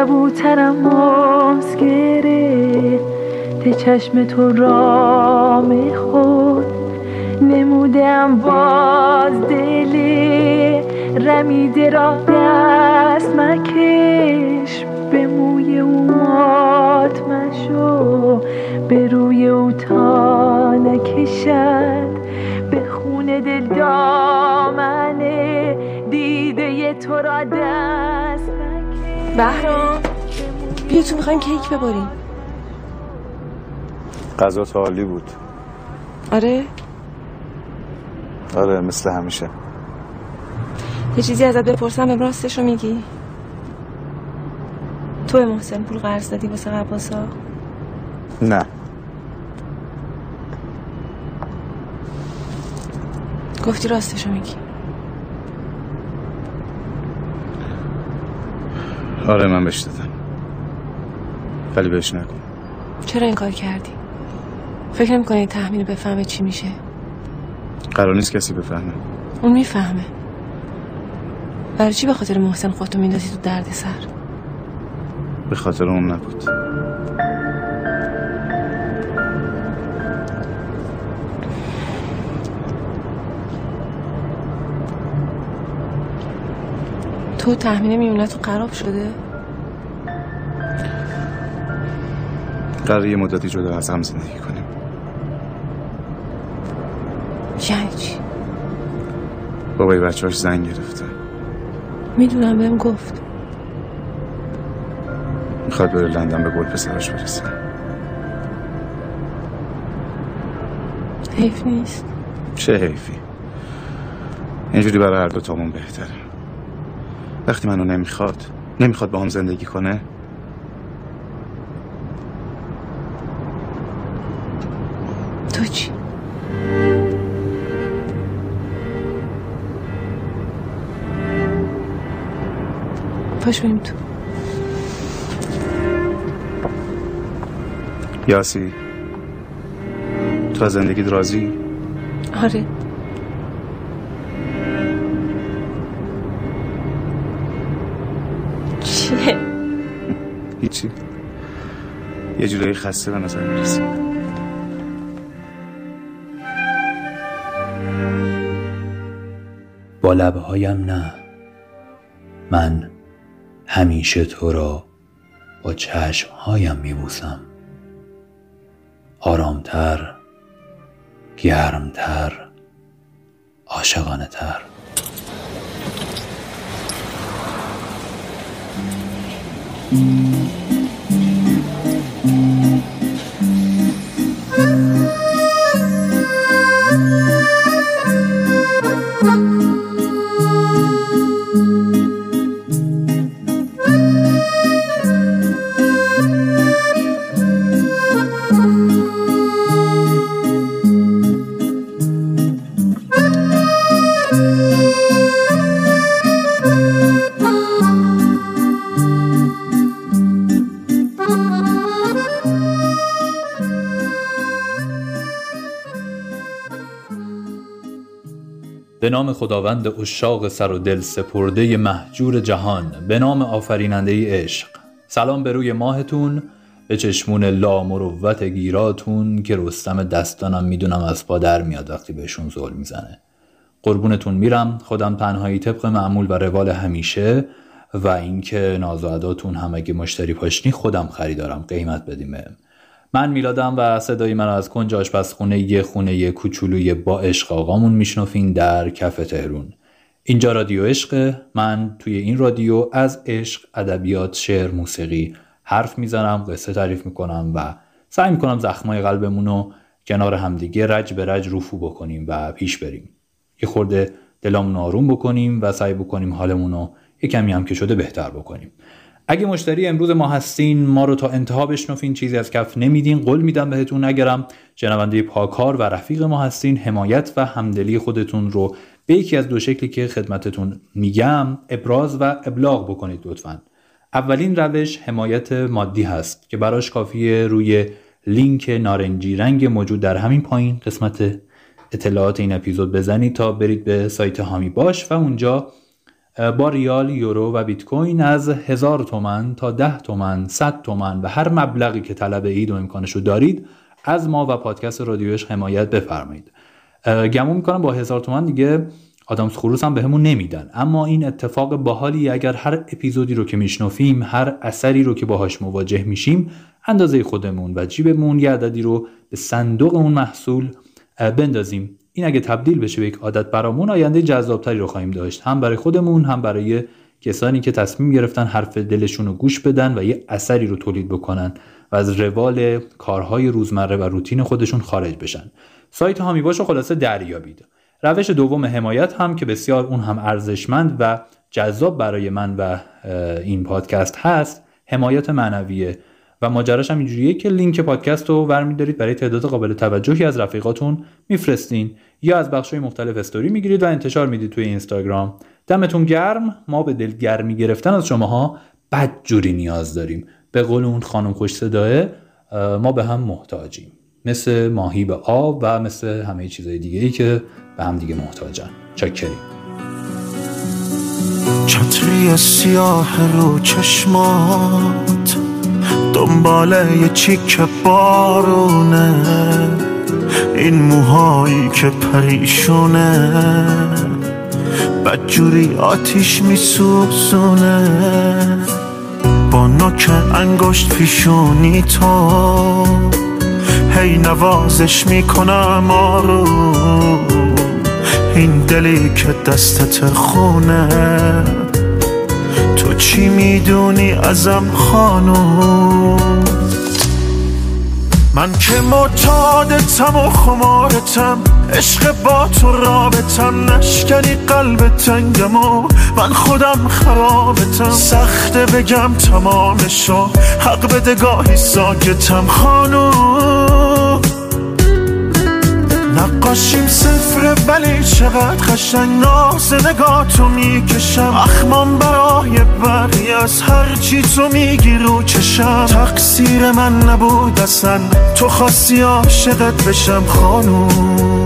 کبوترم ماز ته چشم تو رام خود نمودم باز دل رمیده را دست مکش. به موی او مات مشو به روی او تا نکشد. بهرام بیا تو می‌خوایم کیک ببریم. غذا عالی بود. آره؟ آره مثل همیشه. یه چیزی ازت بپرسم به راستش رو میگی؟ تو محسن پول قرض دادی واسه قباسا نه. گفتی راستش رو میگی. آره من بهش دادم. ولی بهش نکن چرا این کار کردی؟ فکر نمی کنی تحمیل بفهمه چی میشه؟ قرار نیست کسی بفهمه. اون می‌فهمه. برای چی به خاطر محسن خودتو میندازی تو درد سر؟ به خاطر اون نبود. تو تحمیل میمونت خراب شده؟ قرار یه مدتی جدا از هم زندگی کنیم. یعنی چی؟ بابای بچه هاش زنگ گرفته. می‌دونم بهم گفت. می‌خواد بره لندن به گل پسرش برسه. حیف نیست؟ چه حیفی. اینجوری برای هر دو تامون بهتره. وقتی منو نمی‌خواد نمی‌خواد با هم زندگی کنه تو چی؟ پاش بریم تو یاسی تو از زندگی راضی؟ آره یه جورایی خسته به نظر می‌رسی با لبهایم نه. من همیشه تو را با چشمهایم میبوسم. آرامتر گرمتر عاشقانه تر به نام خداوند اشاق سر و دل سپرده محجور جهان به نام آفریننده عشق. سلام به روی ماهتون به چشمون لامروت گیراتون که رستم دستانم می‌دونم از پا در میاد وقتی بهشون زل می‌زنه. قربونتون میرم خودم تنهایی طبق معمول و روال همیشه و اینکه نازو هم اگه مشتری پاشنی خودم خریدارم. قیمت بدیم من میلادم و صدای من از کنج آشپزخونه یه خونه کوچولوی با عشق آقامون میشنفین در کف تهرون. اینجا رادیو عشق من توی این رادیو از عشق ادبیات شعر موسیقی حرف می‌زنم قصه تعریف می‌کنم و سعی می‌کنم زخمای قلبمون رو کنار همدیگه رج به رج روفو بکنیم و پیش بریم. یه خورده دلامون آروم بکنیم و سعی بکنیم حالمون رو یه کمی هم که شده بهتر بکنیم. اگه مشتری امروز ما هستین ما رو تا انتها بشنفین چیزی از کف نمیدین قول میدم بهتون اگرم شنونده پاکار و رفیق ما هستین حمایت و همدلی خودتون رو به یکی از دو شکلی که خدمتتون میگم ابراز و ابلاغ بکنید لطفا. اولین روش حمایت مادی هست که براش کافیه روی لینک نارنجی رنگ موجود در همین پایین قسمت اطلاعات این اپیزود بزنید تا برید به سایت هامی باش و اونجا با ریال، یورو و بیت کوین از هزار تومن تا ده تومن، صد تومن و هر مبلغی که طلب اید و امکانش رو دارید از ما و پادکست رادیوش حمایت بفرمایید. گمون می‌کنم با هزار تومن دیگه آدامس خروس هم بهمون نمیدن اما این اتفاق باحالی اگر هر اپیزودی رو که میشنفیم هر اثری رو که باهاش مواجه میشیم اندازه خودمون و جیبمون یه عددی رو به صندوق اون محصول بندازیم این اگه تبدیل بشه به یک عادت برامون آینده جذابتری رو خواهیم داشت. هم برای خودمون هم برای کسانی که تصمیم گرفتن حرف دلشون رو گوش بدن و یه اثری رو تولید بکنن و از روال کارهای روزمره و روتین خودشون خارج بشن. سایت هامی باش خلاصه دریابید. روش دوم حمایت هم که بسیار اون هم ارزشمند و جذاب برای من و این پادکست هست حمایت معنویه و ماجراش هم اینجوریه که لینک پادکست رو ورمیدارید برای تعداد قابل توجهی از رفیقاتون میفرستین یا از بخش مختلف استوری می‌گیرید و انتشار می‌دید توی اینستاگرام. دمتون گرم. ما به دلگرمی گرفتن از شماها بد جوری نیاز داریم. به قول اون خانم خوش صداه ما به هم محتاجیم. مثل ماهی به آب و مثل همه چیزهای دیگه ای که به هم دیگه محتاجن. چاکریم. چتری سیاه رو چشمات دنبال یه چیک بارونه. این موهایی که پریشونه. بدجوری آتیش میسوزونه. با نوک انگشت پیشونی تو. هی نوازش می‌کنم آرو این دلی که دستت خونه. تو چی می‌دونی ازم خانوم؟ من که معتادتم و خمارتم عشق با تو رابطم نشکنی قلب تنگم و من خودم خرابتم. سخته بگم تمامشو حق بده گاهی ساکتم. خانوم نقاشیم سفره ولی چقدر قشنگ ناز نگاه می‌کشم. اخمام برای بری از هر چی تو میگی رو چشم. تقصیر من نبود اصلا. تو خواستی عاشقت بشم خانوم.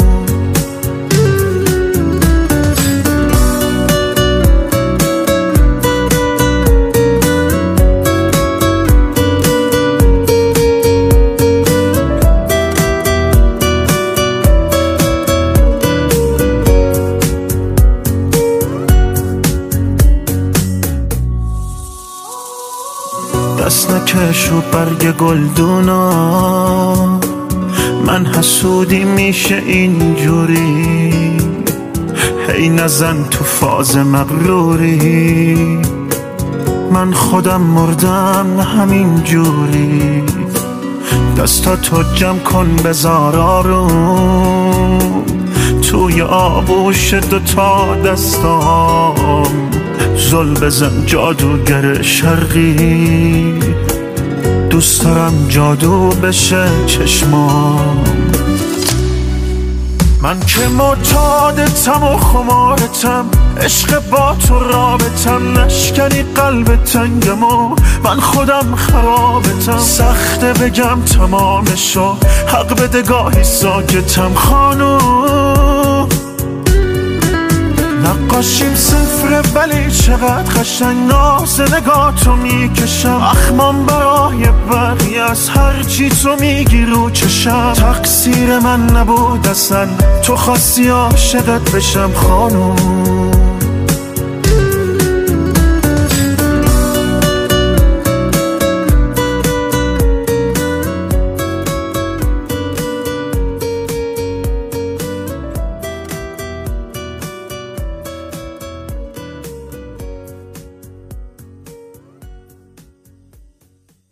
دست نکش و برگ گلدونا. من حسودی میشه اینجوری. هی نزن تو فاز مغروری. من خودم مردم همین جوری. دستاتو جمع کن بذار آروم توی آبوش دوتا دستام. زل بزن جادوگر شرقی. دوست دارم جادو بشه چشمام. من که معتادتم و خمارتم عشق با تو رابطم نشکنی قلب تنگم و من خودم خرابتم. سخته بگم تمامشو حق بده گاهی ساکتم. خانوم نقاشیم سفره ولی چقدر قشنگ ناز نگاه تو می‌کشم. اخمام برای بری از هر چی تو میگی رو چشم. تقصیر من نبود اصلا. تو خواستی عاشقت بشم خانوم.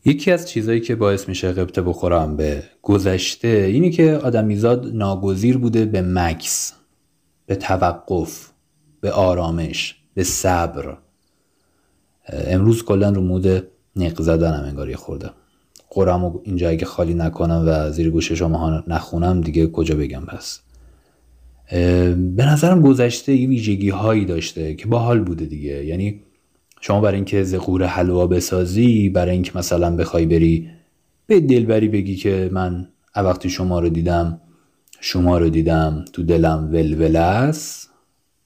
یکی از چیزهایی که باعث میشه قبطه بخورم به گذشته اینی که آدمیزاد ناگزیر بوده به مکس به توقف به آرامش به صبر. امروز کلا رو مود نق زدنم انگار خورده. قرم اینجا اگه خالی نکنم و زیر گوش شما نخونم دیگه کجا بگم پس به نظرم گذشته یه ویژگی هایی داشته که باحال بوده دیگه. یعنی شما برای اینکه زقور حلوا بسازی برای اینکه مثلا بخوای بری به دلبری بگی که من وقتی شما رو دیدم شما رو دیدم تو دلم ولول است.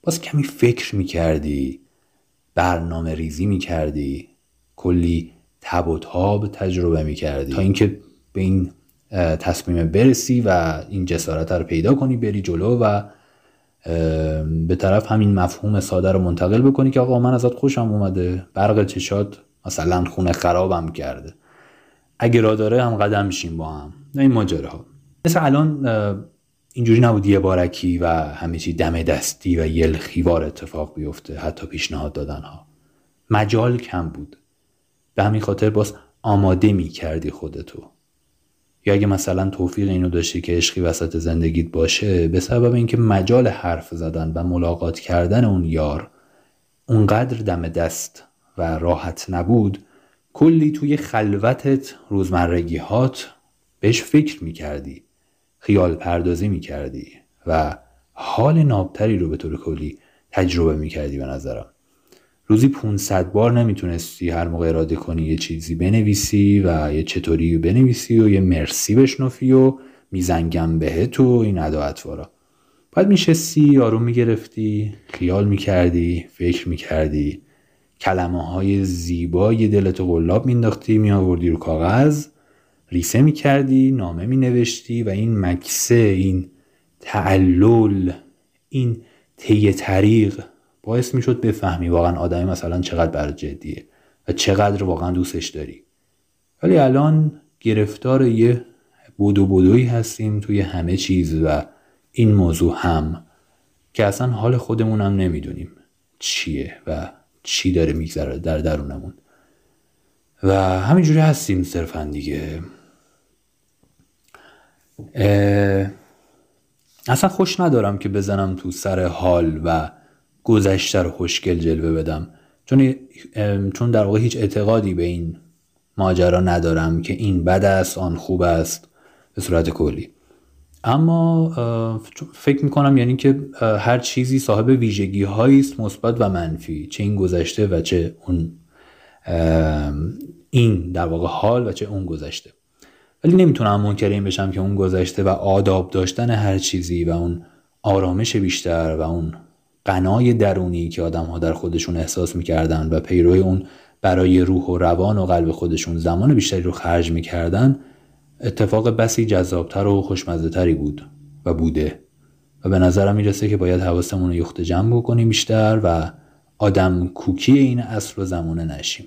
باز کمی فکر می‌کردی برنامه ریزی می کردی کلی تب و تاب تجربه می کردی تا اینکه به این تصمیم برسی و این جسارت رو پیدا کنی بری جلو و به طرف همین مفهوم ساده رو منتقل بکنی که آقا من ازت خوشم اومده. برق چشات مثلا خونه خرابم کرده. اگه را داره هم قدم میشیم با هم. نه این ماجره ها مثل الان اینجوری نبود یه بارکی و همه چی دم دستی و یلخیوار اتفاق بیفته حتی پیشنهاد دادن ها مجال کم بود. به همین خاطر باز آماده می کردی خودتو. یا اگه مثلا توفیق اینو داشتی که عشقی وسط زندگیت باشه به سبب اینکه مجال حرف زدن و ملاقات کردن اون یار اونقدر دم دست و راحت نبود کلی توی خلوتت روزمرگیهات بهش فکر می‌کردی خیال پردازی می‌کردی و حال نابتری رو به طور کلی تجربه می‌کردی به نظرم. روزی 500 بار نمی‌تونستی هر موقع اراده کنی یه چیزی بنویسی و یه چطوری بنویسی و یه مرسی بشنفی و میزنگم بهت و این ادا باید میشستی آروم می‌گرفتی خیال می‌کردی فکر می‌کردی. کلمه های زیبای دلت قلاب مینداختی میآوردی رو کاغذ ریسه می‌کردی نامه مینوشتی و این مکسه این تعلل این طی طریق باعث می‌شد بفهمی واقعا آدمی مثلا چقدر بر جدیه و چقدر واقعا دوستش داری. ولی الان گرفتار یه بودو بودویی هستیم توی همه چیز و این موضوع هم که اصلا حال خودمون هم نمی‌دونیم چیه و چی داره میگذره در درونمون. و همینجوری هستیم صرفا دیگه. اصلا خوش ندارم که بزنم تو سر حال و گذشته رو خوشگل جلوه بدم. چون چون در واقع هیچ اعتقادی به این ماجرا ندارم که این بد است آن خوب است به صورت کلی. اما فکر می‌کنم یعنی که هر چیزی صاحب ویژگی هایی است مثبت و منفی چه این گذشته و چه اون این در واقع حال و چه اون گذشته. ولی نمی‌تونم منکر این بشم که اون گذشته و آداب داشتن هر چیزی و اون آرامش بیشتر و اون قنای درونی که آدم ها در خودشون احساس می‌کردن و پیروی اون برای روح و روان و قلب خودشون زمان بیشتری رو خرج می‌کردن اتفاق بسی جذابتر و خوشمزه تری بود و بوده. و به نظرم می‌رسه که باید حواسمون رو یخت جمع بکنیم بیشتر و آدم کوکی این اصل و زمانه نشیم.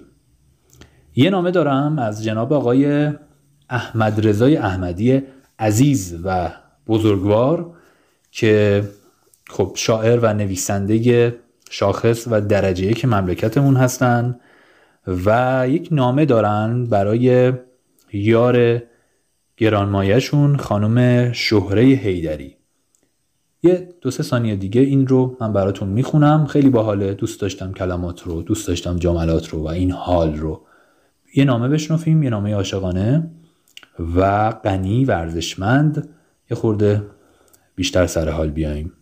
یه نامه دارم از جناب آقای احمد رضای احمدی عزیز و بزرگوار که خب شاعر و نویسنده شاخص و درجه که مملکتمون هستن و یک نامه دارن برای یار گرانمایهشون خانم شهره هیدری یه دو سه ثانیه دیگه این رو من براتون می‌خونم. خیلی باحاله. دوست داشتم کلمات رو دوست داشتم جملات رو و این حال رو. یه نامه بشنفیم یه نامه عاشقانه و غنی ورزشمند یه خورده بیشتر سر حال بیایم.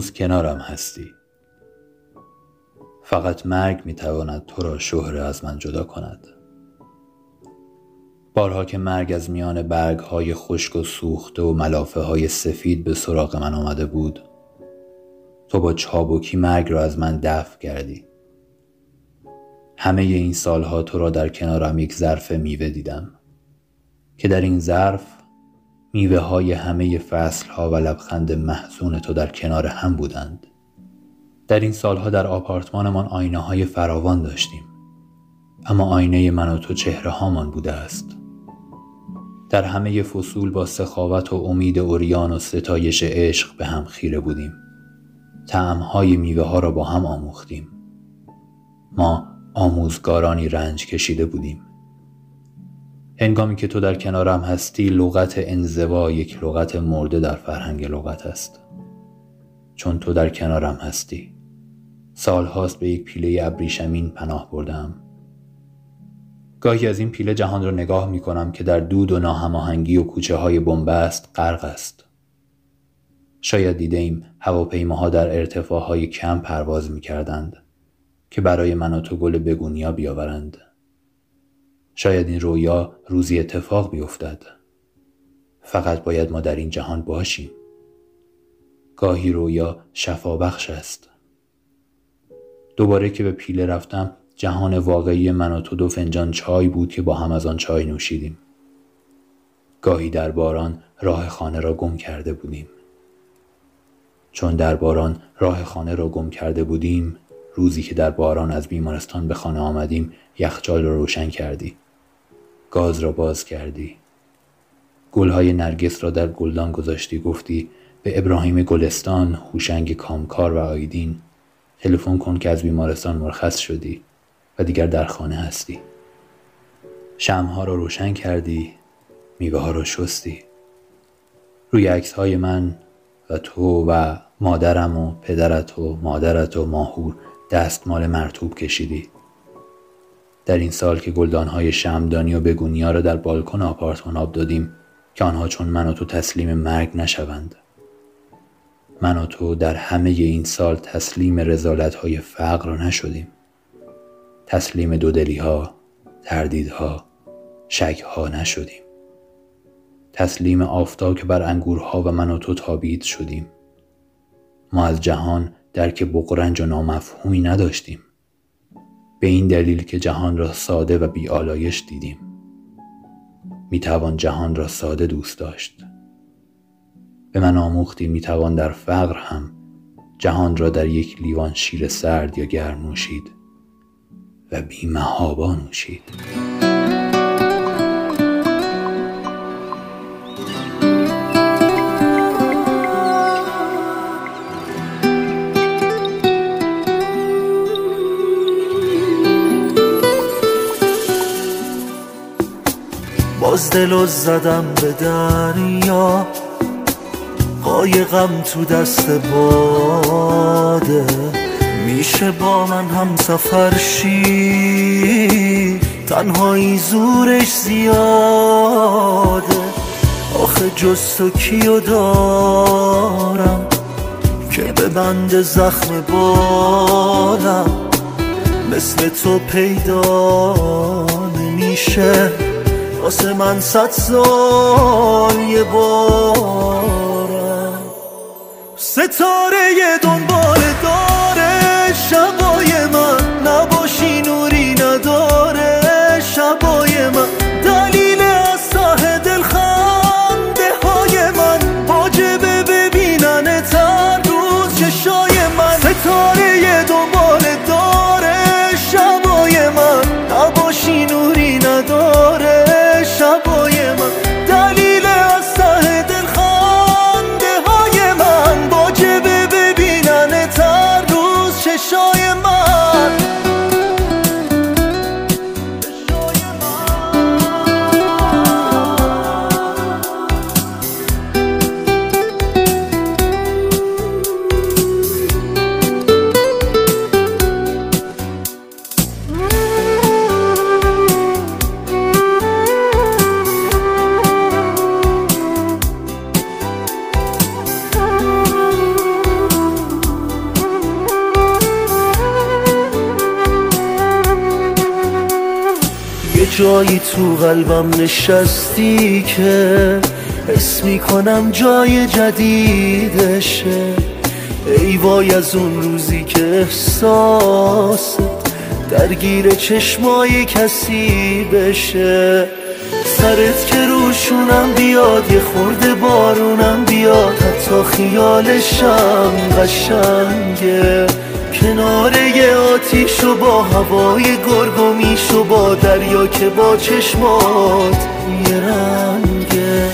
هنوز کنارم هستی. فقط مرگ می‌تواند تو را شهره از من جدا کند. بارها که مرگ از میان برگ های خشک و سوخته و ملافه های سفید به سراغ من آمده بود تو با چابکی مرگ را از من دفع کردی. همه این سالها تو را در کنارم یک ظرف میوه دیدم که در این ظرف میوه های همه فصل ها و لبخند محزون تو در کنار هم بودند. در این سالها در آپارتمانمان آینه های فراوان داشتیم. اما آینه من و تو چهره هامان بوده است. در همه فصول با سخاوت و امید اوریان و ستایش عشق به هم خیره بودیم. تعمهای میوه ها را با هم آموختیم. ما آموزگارانی رنج کشیده بودیم. هنگامی که تو در کنارم هستی لغت انزوا یک لغت مرده در فرهنگ لغت است. چون تو در کنارم هستی سال هاست به یک پیله ابریشمین پناه بردم. گاهی از این پیله جهان را نگاه می کنم که در دود و ناهماهنگی و کوچه های بنبست غرق است. شاید دیده ایم هواپیماها در ارتفاعهای کم پرواز می کردند که برای من و تو گل بگونیا بیاورند. شاید این رویا روزی اتفاق بیفتد. فقط باید ما در این جهان باشیم. گاهی رویا شفابخش است. دوباره که به پیله رفتم جهان واقعی من و تو دو فنجان چای بود که با هم از آن چای نوشیدیم. گاهی در باران راه خانه را گم کرده بودیم. چون در باران راه خانه را گم کرده بودیم روزی که در باران از بیمارستان به خانه آمدیم یخچال را روشن کردی. گاز را باز کردی. گلهای نرگس را در گلدان گذاشتی. گفتی به ابراهیم گلستان هوشنگ کامکار و آیدین تلفن کن که از بیمارستان مرخص شدی و دیگر در خانه هستی. شمها را روشن کردی میوه ها را شستی. روی عکس های من و تو و مادرم و پدرت و مادرت و ماهور دستمال مرتوب کشیدی. در این سال که گلدانهای شمدانی و بگونیا را در بالکن آپارتمان آب دادیم که آنها چون من و تو تسلیم مرگ نشوند. من و تو در همه این سال تسلیم رزالت های فقر نشدیم. تسلیم دودلی ها تردیدها شکها نشدیم. تسلیم آفتاب که بر انگورها و من و تو تابید شدیم. ما از جهان درک بقرنج و نامفهومی نداشتیم. به این دلیل که جهان را ساده و بیالایش دیدیم. می توان جهان را ساده دوست داشت. به من آموختی می توان در فقر هم جهان را در یک لیوان شیر سرد یا گرم نوشید و بی نوشید. باز دل زدم به دریا قایقم تو دست باده. میشه با من هم سفر شی تنهایی زورش زیاده. آخه جز تو کیو دارم که به بند زخم بالم. مثل تو پیدا نمیشه. واسه من صد سال یه بارم. ستاره دنبال داره شبای من نباشی نوری جایی تو قلبم نشستی که حس می‌کنم جای جدیدشه. ای وای از اون روزی که احساست درگیر چشمای کسی بشه. سرت که روشونم بیاد یه خورده بارونم بیاد. حتی خیالشم قشنگه. کنار یه آتیش و با هوای گرگومیش و با دریا که با چشمات یه رنگه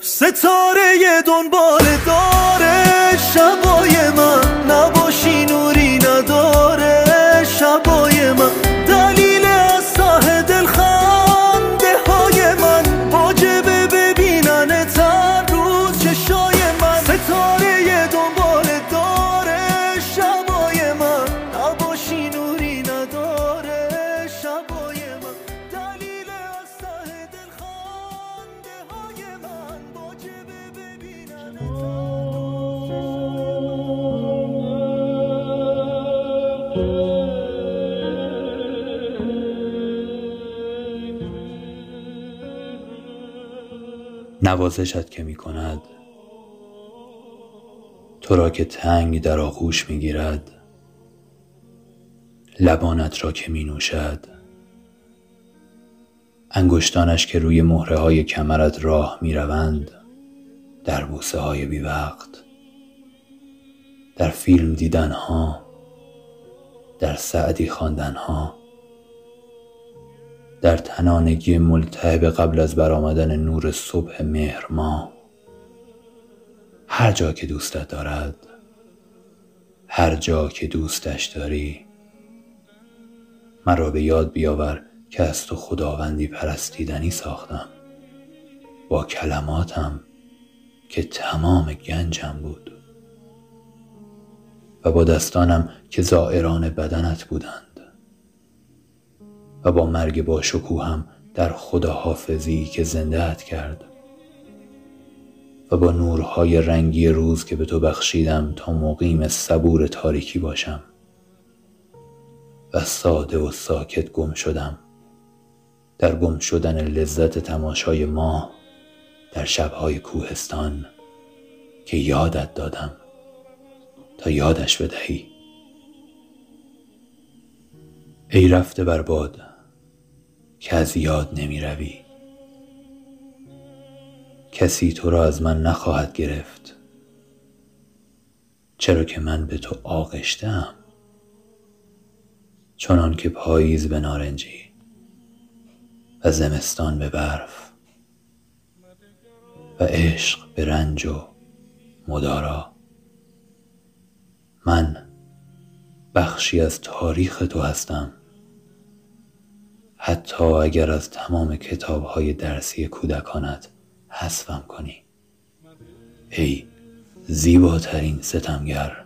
ستاره دنبال داره. نوازشت که می کند تو را که تنگ در آغوش می گیرد لبانت را که می نوشد انگشتانش که روی مهره های کمرت راه می روند در بوسه های بی وقت در فیلم دیدن ها در سعدی خواندن ها در تنانگی ملتهب قبل از برآمدن نور صبح مهر ما. هر جا که دوستت دارد هر جا که دوستش داری مرا به یاد بیاور که از تو خداوندی پرستیدنی ساختم. با کلماتم که تمام گنجم بود. و با دستانم که زائران بدنت بودند. و با مرگ با شکوهم در خداحافظی که زندهت کرد. و با نورهای رنگی روز که به تو بخشیدم تا مقیم صبور تاریکی باشم. و ساده و ساکت گم شدم. در گم شدن لذت تماشای ماه در شبهای کوهستان که یادت دادم. تا یادش بدهی. ای رفته بر باد که از یاد نمی روی کسی تو را از من نخواهد گرفت. چرا که من به تو آغشتم؟ چنان که پاییز به نارنجی و زمستان به برف و عشق به رنج و مدارا. من بخشی از تاریخ تو هستم. حتی اگر از تمام کتاب های درسی کودکانت حذفم کنی. ای زیباترین ستمگر.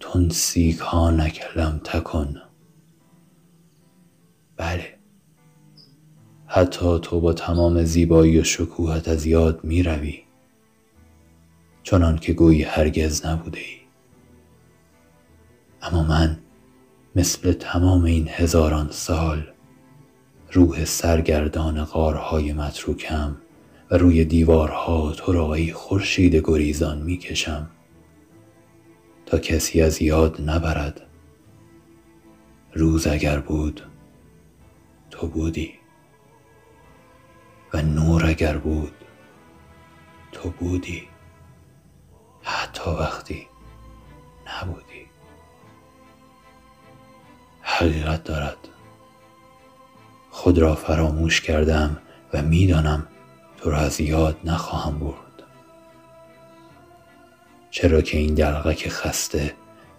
تنسیک ها نکلم تکن. بله. حتی تو با تمام زیبایی و شکوهت از یاد می روی چنان که گویی هرگز نبوده ای. اما من مثل تمام این هزاران سال روح سرگردان غارهای متروکم و روی دیوارها تو را خورشید گریزان می‌کشم تا کسی از یاد نبرد. روز اگر بود تو بودی. و نور اگر بود تو بودی. حتی وقتی نبودی. حقیقت دارد. خود را فراموش کردم و می‌دانم تو را از یاد نخواهم برد. چرا که این دلغک خسته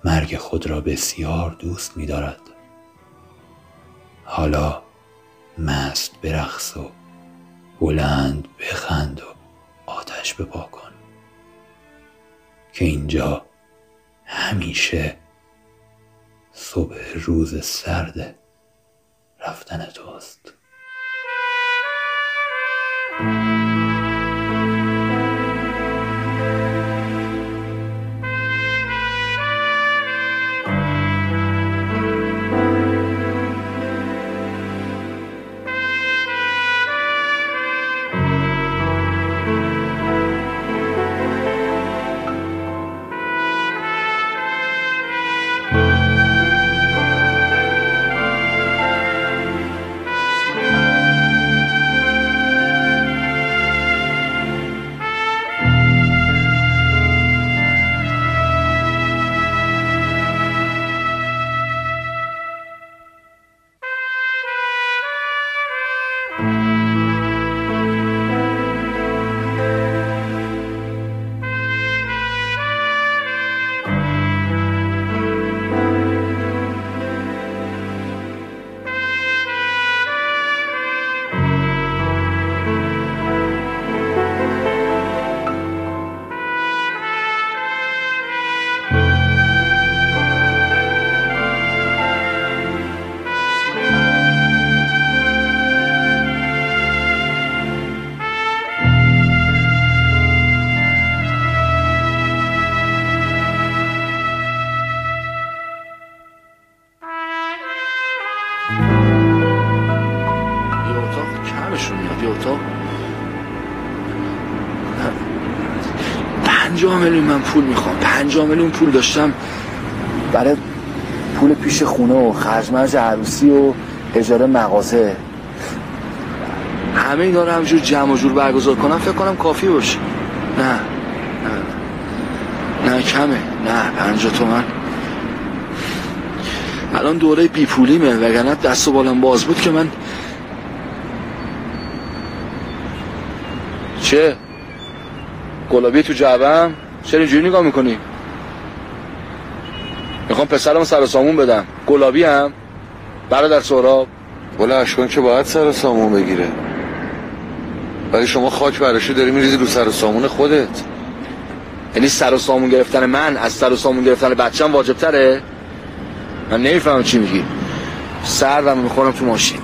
مرگ خود را بسیار دوست می دارد. حالا مست برقص و بلند بخند و آتش بپا کن. که اینجا همیشه صبح روز سرد رفتن توست. پول می‌خوام. پنجاه میلیون پول داشتم. برای پول پیش خونه و خرج عروسی و اجاره مغازه. همه اینا رو همجور جمع و جور برگزار کنم فکر کنم کافی باشه. نه نه نه. کمه. نه پنجاه تومن. الان دوره بی پولیمه وگرنه دست و بالم باز بود که من چه؟ گلابی تو جعبم؟ چرا اینجوری نگاه می‌کنی؟ می‌خوام پسرم سر سامون بدم. گلابی هم. برادر سهراب. ولی اشکان که باید سر سامون بگیره. ولی شما خاک برشو داری میریزی رو سر سامون خودت. یعنی سر و سامون گرفتن من از سر و سامون گرفتن بچم واجب تره من نمی‌فهمم چی میگی. سردم می‌خورم تو ماشین.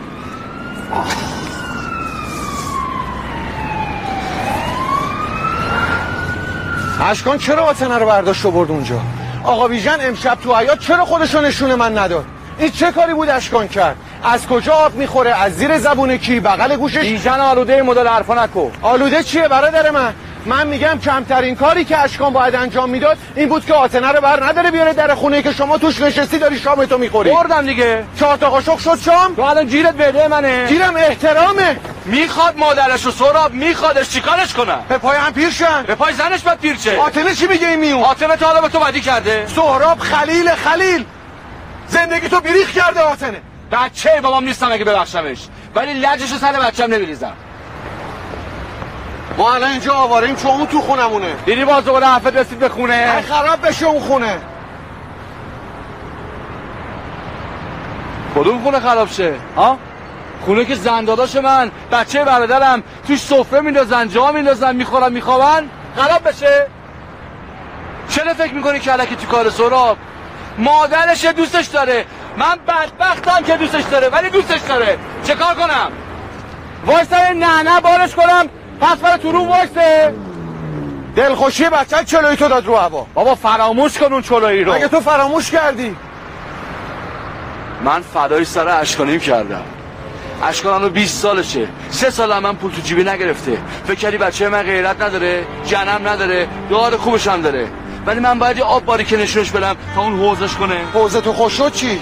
اشکان چرا آتنه رو برداشت و برد اونجا؟ آقا ویژن امشب تو حیات چرا خودشو نشون من نداد؟ این چه کاری بود اشکان کرد؟ از کجا آب می‌خوره؟ از زیر زبون کی؟ بغل گوشش؟ بیژن آلوده مدل حرفا نکن. آلوده چیه برادر من؟ من میگم کمترین کاری که اشکان باید انجام می‌داد این بود که آتنه رو بر نداره بیاره در خونه که شما توش نشستی داری شامتو می‌خوری. بردم دیگه. چهار تا قاشق شد شام؟ تو الان جیرت بده منه. گیرم احترامه. می‌خواد مادرش و سراب میخوادش چیکارش کنم به پای هم پیر شن. به پای زنش باید پیر چه آتنه چی میگه این میون؟ آتنه تا حالا به تو بدی کرده؟ سهراب خلیل خلیل. زندگی تو بیریخ کرده آتنه بچه بابام نیستم اگه ببخشمش. ولی لجش سر بچم نمیریزم. ما الان اینجا آواریم چون اون تو خونمونه. دیدی باز دوباره حرفت رسید به خونه؟ خراب بشه اون خونه. کدوم خونه خراب شه؟ ها؟ خونه که زنداداش من بچه برادرم توش سفره میندازن جا میندازن می‌خورن میخوابن. خراب بشه. چرا فکر می‌کنی که علکی تو کار سراب مادرش دوستش داره. من بدبختم که دوستش داره ولی دوستش داره. چه کار کنم؟ وایسا نه نه بارش کنم. پس برای تو رو وایسه. دلخوشی بچه چلوی تو داد رو هوا. بابا فراموش کن اون چلویی رو. اگه تو فراموش کردی؟ من فدای سر اشکانیم کردم. اشکان رو 20 سالشه. سه سال هم من پول تو جیبی نگرفته. فکر کردی بچه من غیرت نداره جنم نداره دعار خوبش هم داره. ولی من باید یه آب باری که نشونش بدم تا اون حوزش کنه. حوزه تو خوش شد چی؟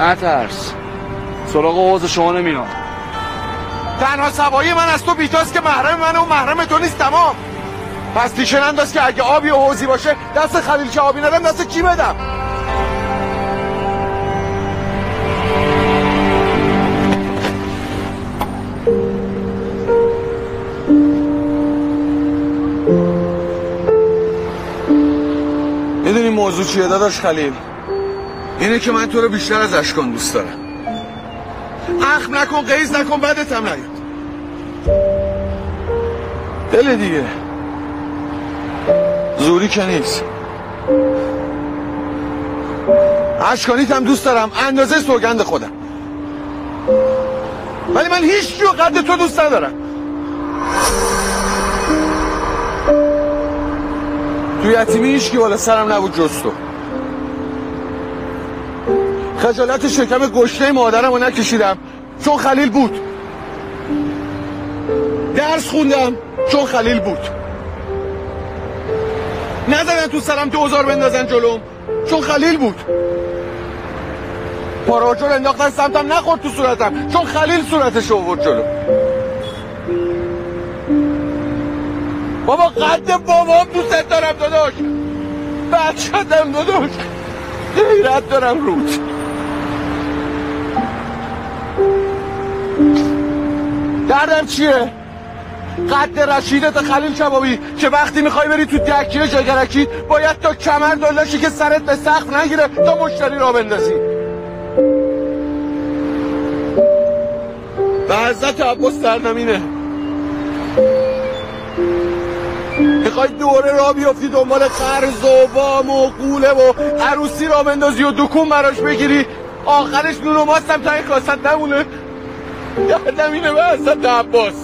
نترس. سراغ حوز شما نمیام. تنها سوایی من از تو بیتاست که محرم من و محرم تو نیست تمام. پس انداز که اگه آبی و حوزی باشه دست خلیل که آبی ندم دست کی بدم؟ می‌دونی موضوع چیه داداش خلیل؟ اینه که من تو رو بیشتر از اشکان دوست دارم. اخم نکن قیز نکن بدت هم نیاد. دل دیگه. زوری که نیست. اشکانیت هم دوست دارم اندازه سوگند خودم. ولی من هیچ جو قد تو دوست ندارم. تو یتیمی هیچ کی بالا سرم نبود تو. خجالت شکم گشنه مادرم رو نکشیدم چون خلیل بود. درس خوندم چون خلیل بود. نزدن تو سرم دوزار بندازن جلوم چون خلیل بود. پاراجور انداختن سمتم نخورد تو صورتم چون خلیل صورتش آورد جلو. بابا قد بابام دوست دارم داداش. بچه‌دم داداش. غیرت دارم روت دردم چیه؟ قد رشیدت خلیل کبابی که وقتی می‌خوای بری تو دکیه جگرکی باید تا کمر دلاشی که سرت به سقف نگیره تا مشتری را بندازی. به عزت عباس سرنمینه می‌خوای دوره را بیافتی دنبال قرض و وام و قوله و عروسی را بندازی و دکون براش بگیری؟ آخرش نون و ماستم تا این کاست نمونه. یادم اینه به حضرت عباس.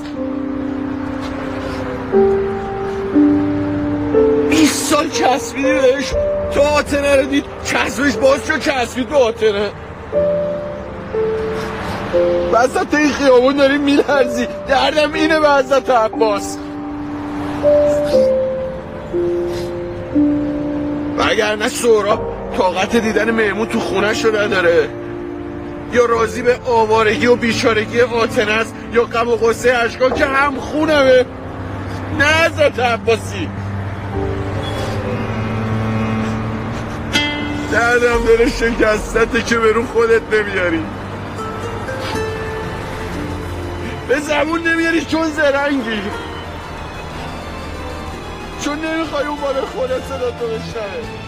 بیست سال چسبیدی بهش تو آتنه رو دید. چسبش باز شد چسبید تو آتنه. وسط این خیابون داری میلرزی. دردم اینه به حضرت عباس. وگرنه سورا طاقت دیدن مهمون تو خونه شده نداره یا راضی به آوارگی و بیچارگی آتنه است یا غم و غصه اشکا که هم خونمه. نه حضرت عباسی. دردم داره شکستته که به رو خودت نمیاری. به زبون نمیاری چون زرنگی. چون نمی‌خوای اون بار خودت صدا تو بشنوه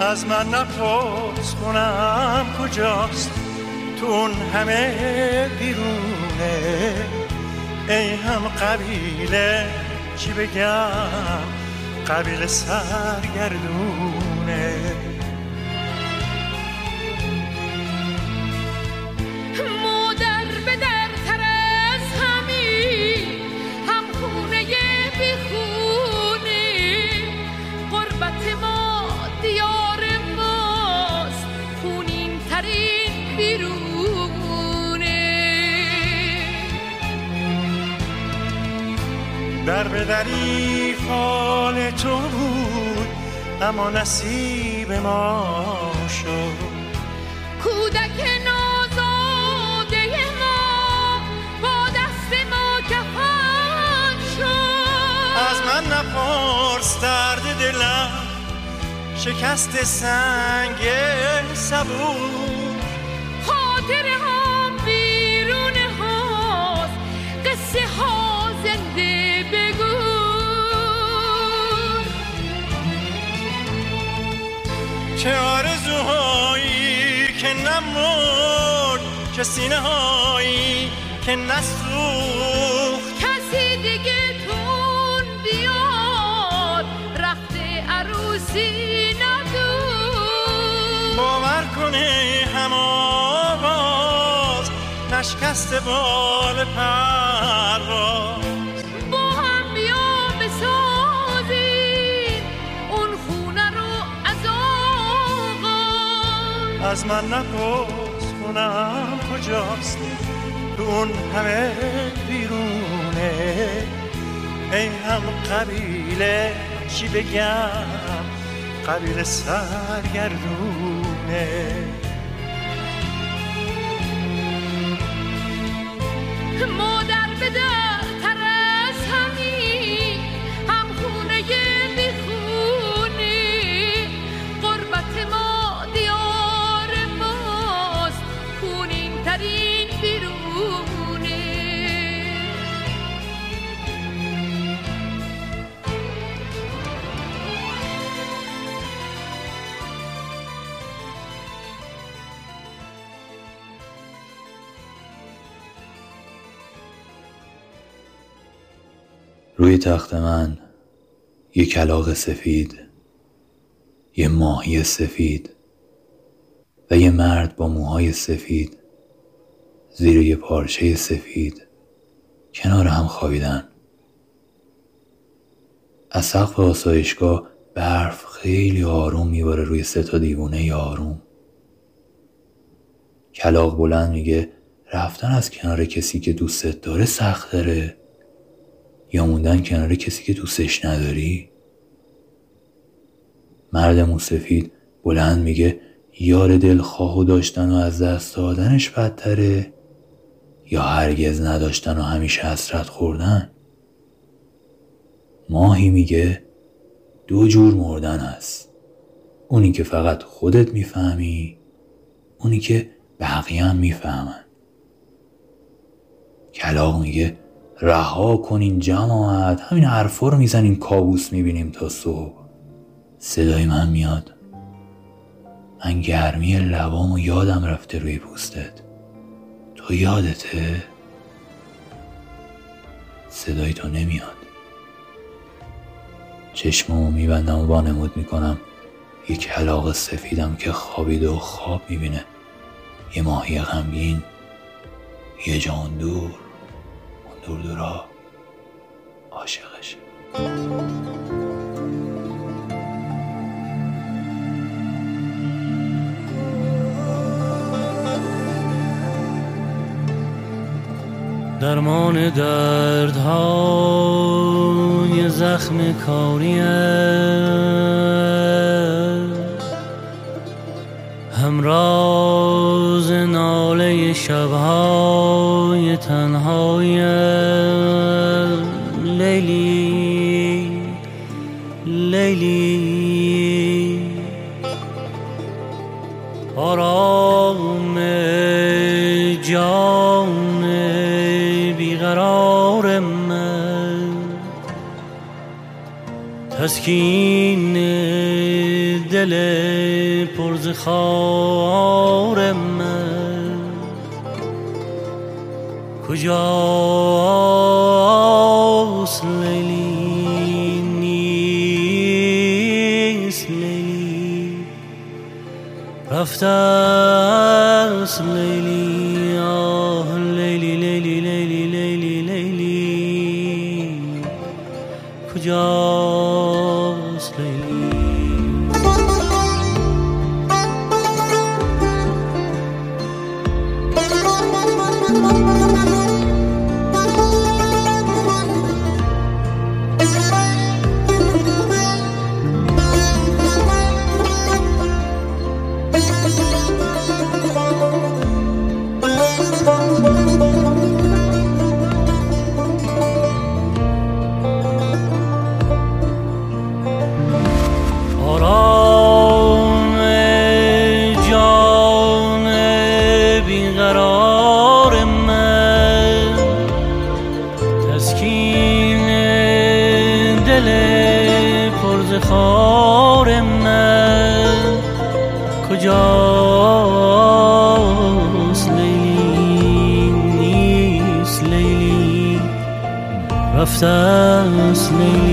از من نپرس کنم کجاست تو اون همه بیرونه. ای هم قبیله چی بگم؟ قبیله سرگردونه. مادر به در تر از همین در به دری فال تو بود اما نصیب ما شد. کودک نازاده ما با دست ما کفن شد. از من نپرس درد دلم شکست سنگ صبور. خاطر هم چه سینه هایی که نسوخت. کسی دیگه تون بیاد رخت عروسی ندود باور کنه هم آواز نشکست بال پرواز. با هم بیا بسازیم اون خونه رو از آغاز. از من نپرس کنم کجاست تو اون همه بیرونه. ای هم قبیله چی بگم؟ قبیله سرگردونه. تخت من یه کلاق سفید یه ماهی سفید و یه مرد با موهای سفید زیر یه پارچه سفید کنار هم خوابیدن. از سقف آسایشگاه برف خیلی آروم میباره روی سه تا دیوونه آروم. کلاق بلند میگه رفتن از کنار کسی که دوستت داره سخت داره. یا موندن کنار کسی که دوستش نداری؟ مرد موسفید بلند میگه یار دلخواهو داشتن و از دست دادنش بدتره؟ یا هرگز نداشتن و همیشه حسرت خوردن؟ ماهی میگه دو جور مردن هست. اونی که فقط خودت می‌فهمی اونی که بقیه هم می‌فهمن. کلاق میگه رها کنین جماعت همین حرفا رو می‌زنیم کابوس می‌بینیم تا صبح. صدای من میاد. من گرمی لبام و یادم رفته روی پوستت. تو یادته؟ صدای تو نمیاد. چشممو میبندم و وانمود می‌کنم. یک حلاق سفیدم که خوابیده و خواب می‌بینه. یه ماهی غمگین یه جان دور. دور دورا عاشقشه درمان دردهای زخم کاری همراز ناله شبها تنهایم لیلی لیلی. آرام جان بیقرار من. تسکین دل پرز خارم kucağı rafta sleli sleep.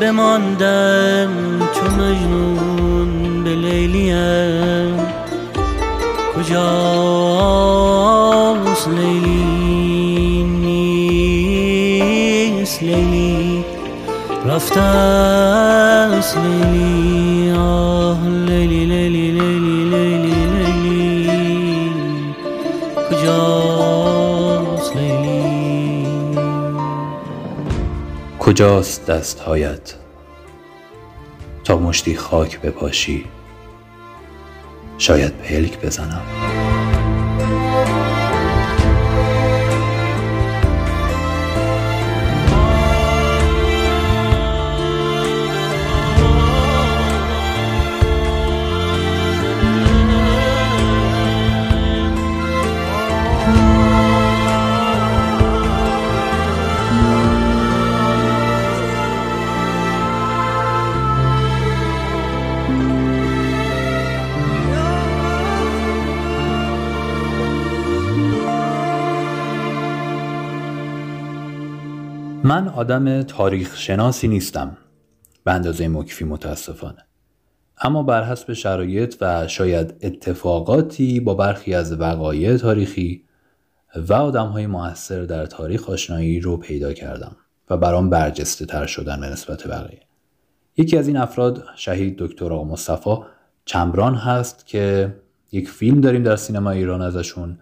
بماندم چون مجنون به لیلیم. کجاست لیلی؟ نیست لیلی. رفته است لیلی. کجاست دستهایت؟ تا مشتی خاک بپاشی شاید پلک بزنم. آدم تاریخ شناسی نیستم به اندازه مکفی متاسفانه. اما بر حسب شرایط و شاید اتفاقاتی با برخی از وقایع تاریخی و آدم های موثر در تاریخ آشنایی رو پیدا کردم و برام برجسته تر شدن به نسبت بقیه. یکی از این افراد شهید دکتر آقا مصطفی چمران هست که یک فیلم داریم در سینما ایران ازشون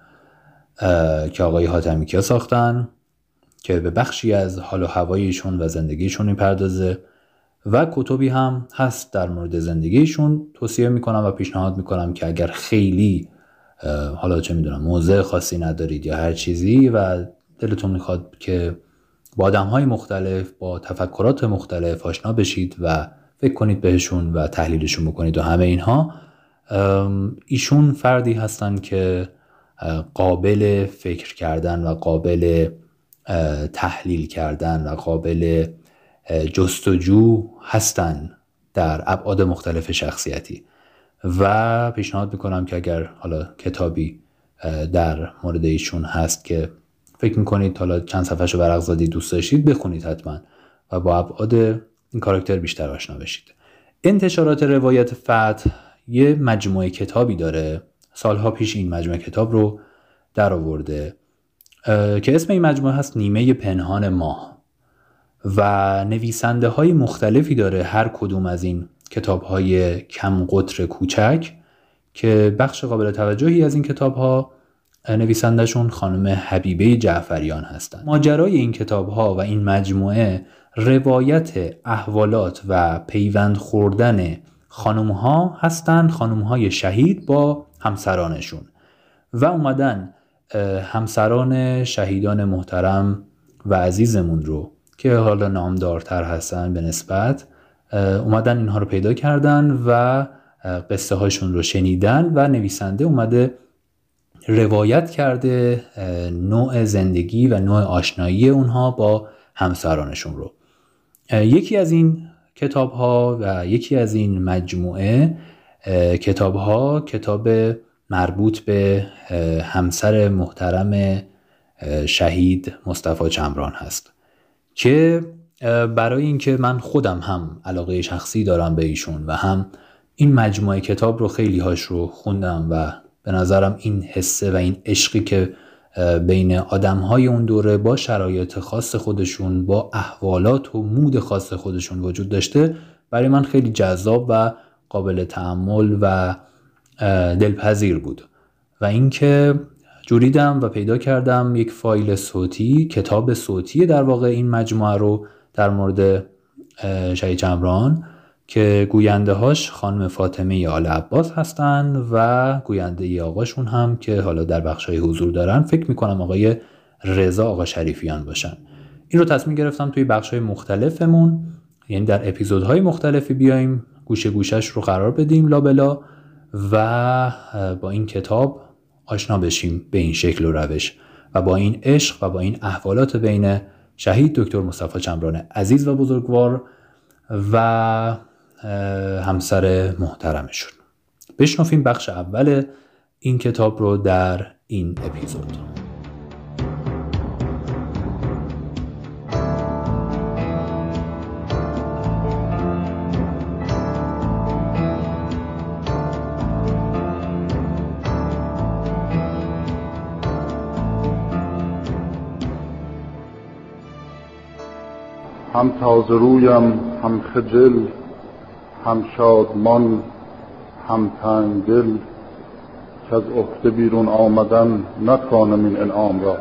که آقای حاتمی کیا ساختن. که به بخشی از حال و هوایشون و زندگیشون می‌پردازه و کتبی هم هست در مورد زندگیشون. توصیه می‌کنم و پیشنهاد می‌کنم که اگر خیلی حالا چه می‌دونم موضع خاصی ندارید یا هر چیزی و دلتون می‌خواد که با آدم های مختلف با تفکرات مختلف آشنا بشید و فکر کنید بهشون و تحلیلشون بکنید و همه اینها ایشون فردی هستن که قابل فکر کردن و قابل تحلیل کردن و قابل جستجو هستن در ابعاد مختلف شخصیتی. و پیشنهاد می‌کنم که اگر حالا کتابی در مورد ایشون هست که فکر می‌کنید حالا چند صفحه رو برق زدید دوست داشتید بخونید حتما و با ابعاد این کاراکتر بیشتر آشنا بشید. انتشارات روایت فتح یه مجموعه کتابی داره. سالها پیش این مجموعه کتاب رو در آورده که اسم این مجموعه هست نیمه پنهان ماه و نویسنده های مختلفی داره هر کدوم از این کتاب های کم قطر کوچک که بخش قابل توجهی از این کتاب ها نویسندهشون خانم حبیبه جعفریان هستند. ماجرای این کتاب ها و این مجموعه روایت احوالات و پیوند خوردن خانم ها هستند خانم های شهید با همسرانشون و اومدن همسران شهیدان محترم و عزیزمون رو که حالا نامدارتر هستن به نسبت اومدن اینها رو پیدا کردن و قصه هاشون رو شنیدن و نویسنده اومده روایت کرده نوع زندگی و نوع آشنایی اونها با همسرانشون رو. یکی از این کتاب ها و یکی از این مجموعه کتاب ها کتاب مربوط به همسر محترم شهید مصطفی چمران هست. که برای اینکه من خودم هم علاقه شخصی دارم به ایشون و هم این مجموعه کتاب رو خیلی هاش رو خوندم و به نظرم این حسه و این عشقی که بین آدم های اون دوره با شرایط خاص خودشون با احوالات و مود خاص خودشون وجود داشته برای من خیلی جذاب و قابل تعمل و دلپذیر بود و اینکه جوریدم و پیدا کردم یک فایل صوتی کتاب صوتی در واقع این مجموعه رو در مورد شهید جمران که گوینده هاش خانم فاطمه آل عباس هستند و گوینده ای آقاشون هم که حالا در بخش های حضور دارن. فکر می‌کنم آقای رضا آقا شریفیان باشن. این رو تصمیم گرفتم توی بخش های مختلفمون یعنی در اپیزودهای مختلفی بیایم گوشه گوشش رو قرار بدیم لابلا و با این کتاب آشنا بشیم به این شکل و روش و با این عشق و با این احوالات بین شهید دکتر مصطفی چمران عزیز و بزرگوار و همسر محترمشون. بشنفیم بخش اول این کتاب رو در این اپیزود. هم تازه رویم هم خجل هم شادمان هم تنگل که از عهده بیرون آمدن نتوانم این انعام را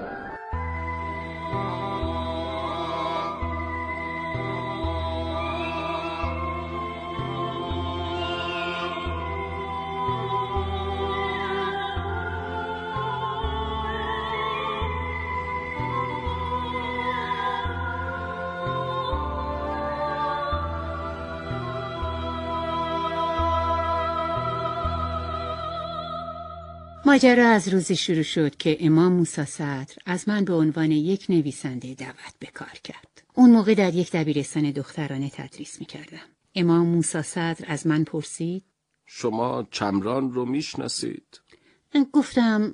ماجرا از روزی شروع شد که امام موسی صدر از من به عنوان یک نویسنده دعوت به کار کرد. اون موقع در یک دبیرستان دخترانه تدریس می کردم. امام موسی صدر از من پرسید شما چمران رو می‌شناسید؟ گفتم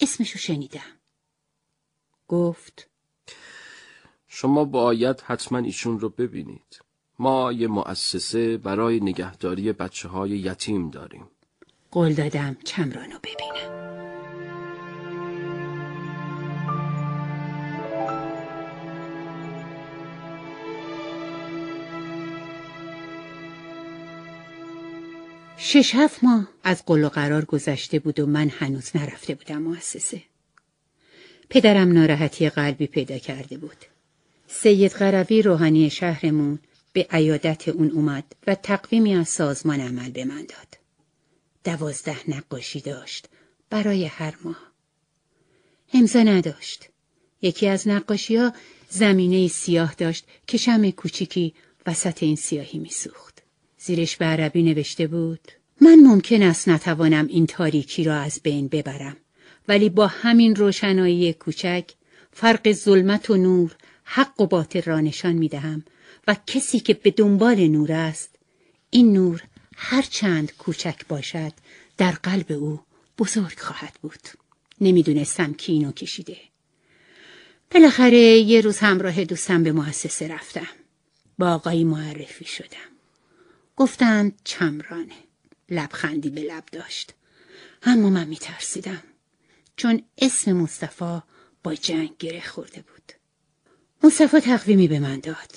اسمشو شنیدم. گفت شما باید حتما ایشون رو ببینید. ما یه مؤسسه برای نگهداری بچه های یتیم داریم. قول دادم چمرانو ببینم شش هفت ماه از قل و قرار گذشته بود و من هنوز نرفته بودم مؤسسه. پدرم ناراحتی قلبی پیدا کرده بود. سید غروی روحانی شهرمون به عیادت اون اومد و تقویمی از سازمان عمل به من داد. دوازده نقاشی داشت برای هر ماه. امضا نداشت. یکی از نقاشی ها زمینه سیاه داشت که شم کوچیکی وسط این سیاهی میسوخت. زیرش به عربی نوشته بود من ممکن است نتوانم این تاریکی را از بین ببرم ولی با همین روشنایی کوچک فرق ظلمت و نور حق و باطل را نشان می دهم و کسی که به دنبال نور است این نور هر چند کوچک باشد در قلب او بزرگ خواهد بود. نمی‌دونستم کی اینو کشیده. بالاخره یه روز همراه دوستم به مؤسسه رفتم. با آقایی معرفی شدم. گفتند چمرانه. لبخندی به لب داشت. اما من میترسیدم چون اسم مصطفی با جنگ گره خورده بود. مصطفی تقویمی به من داد.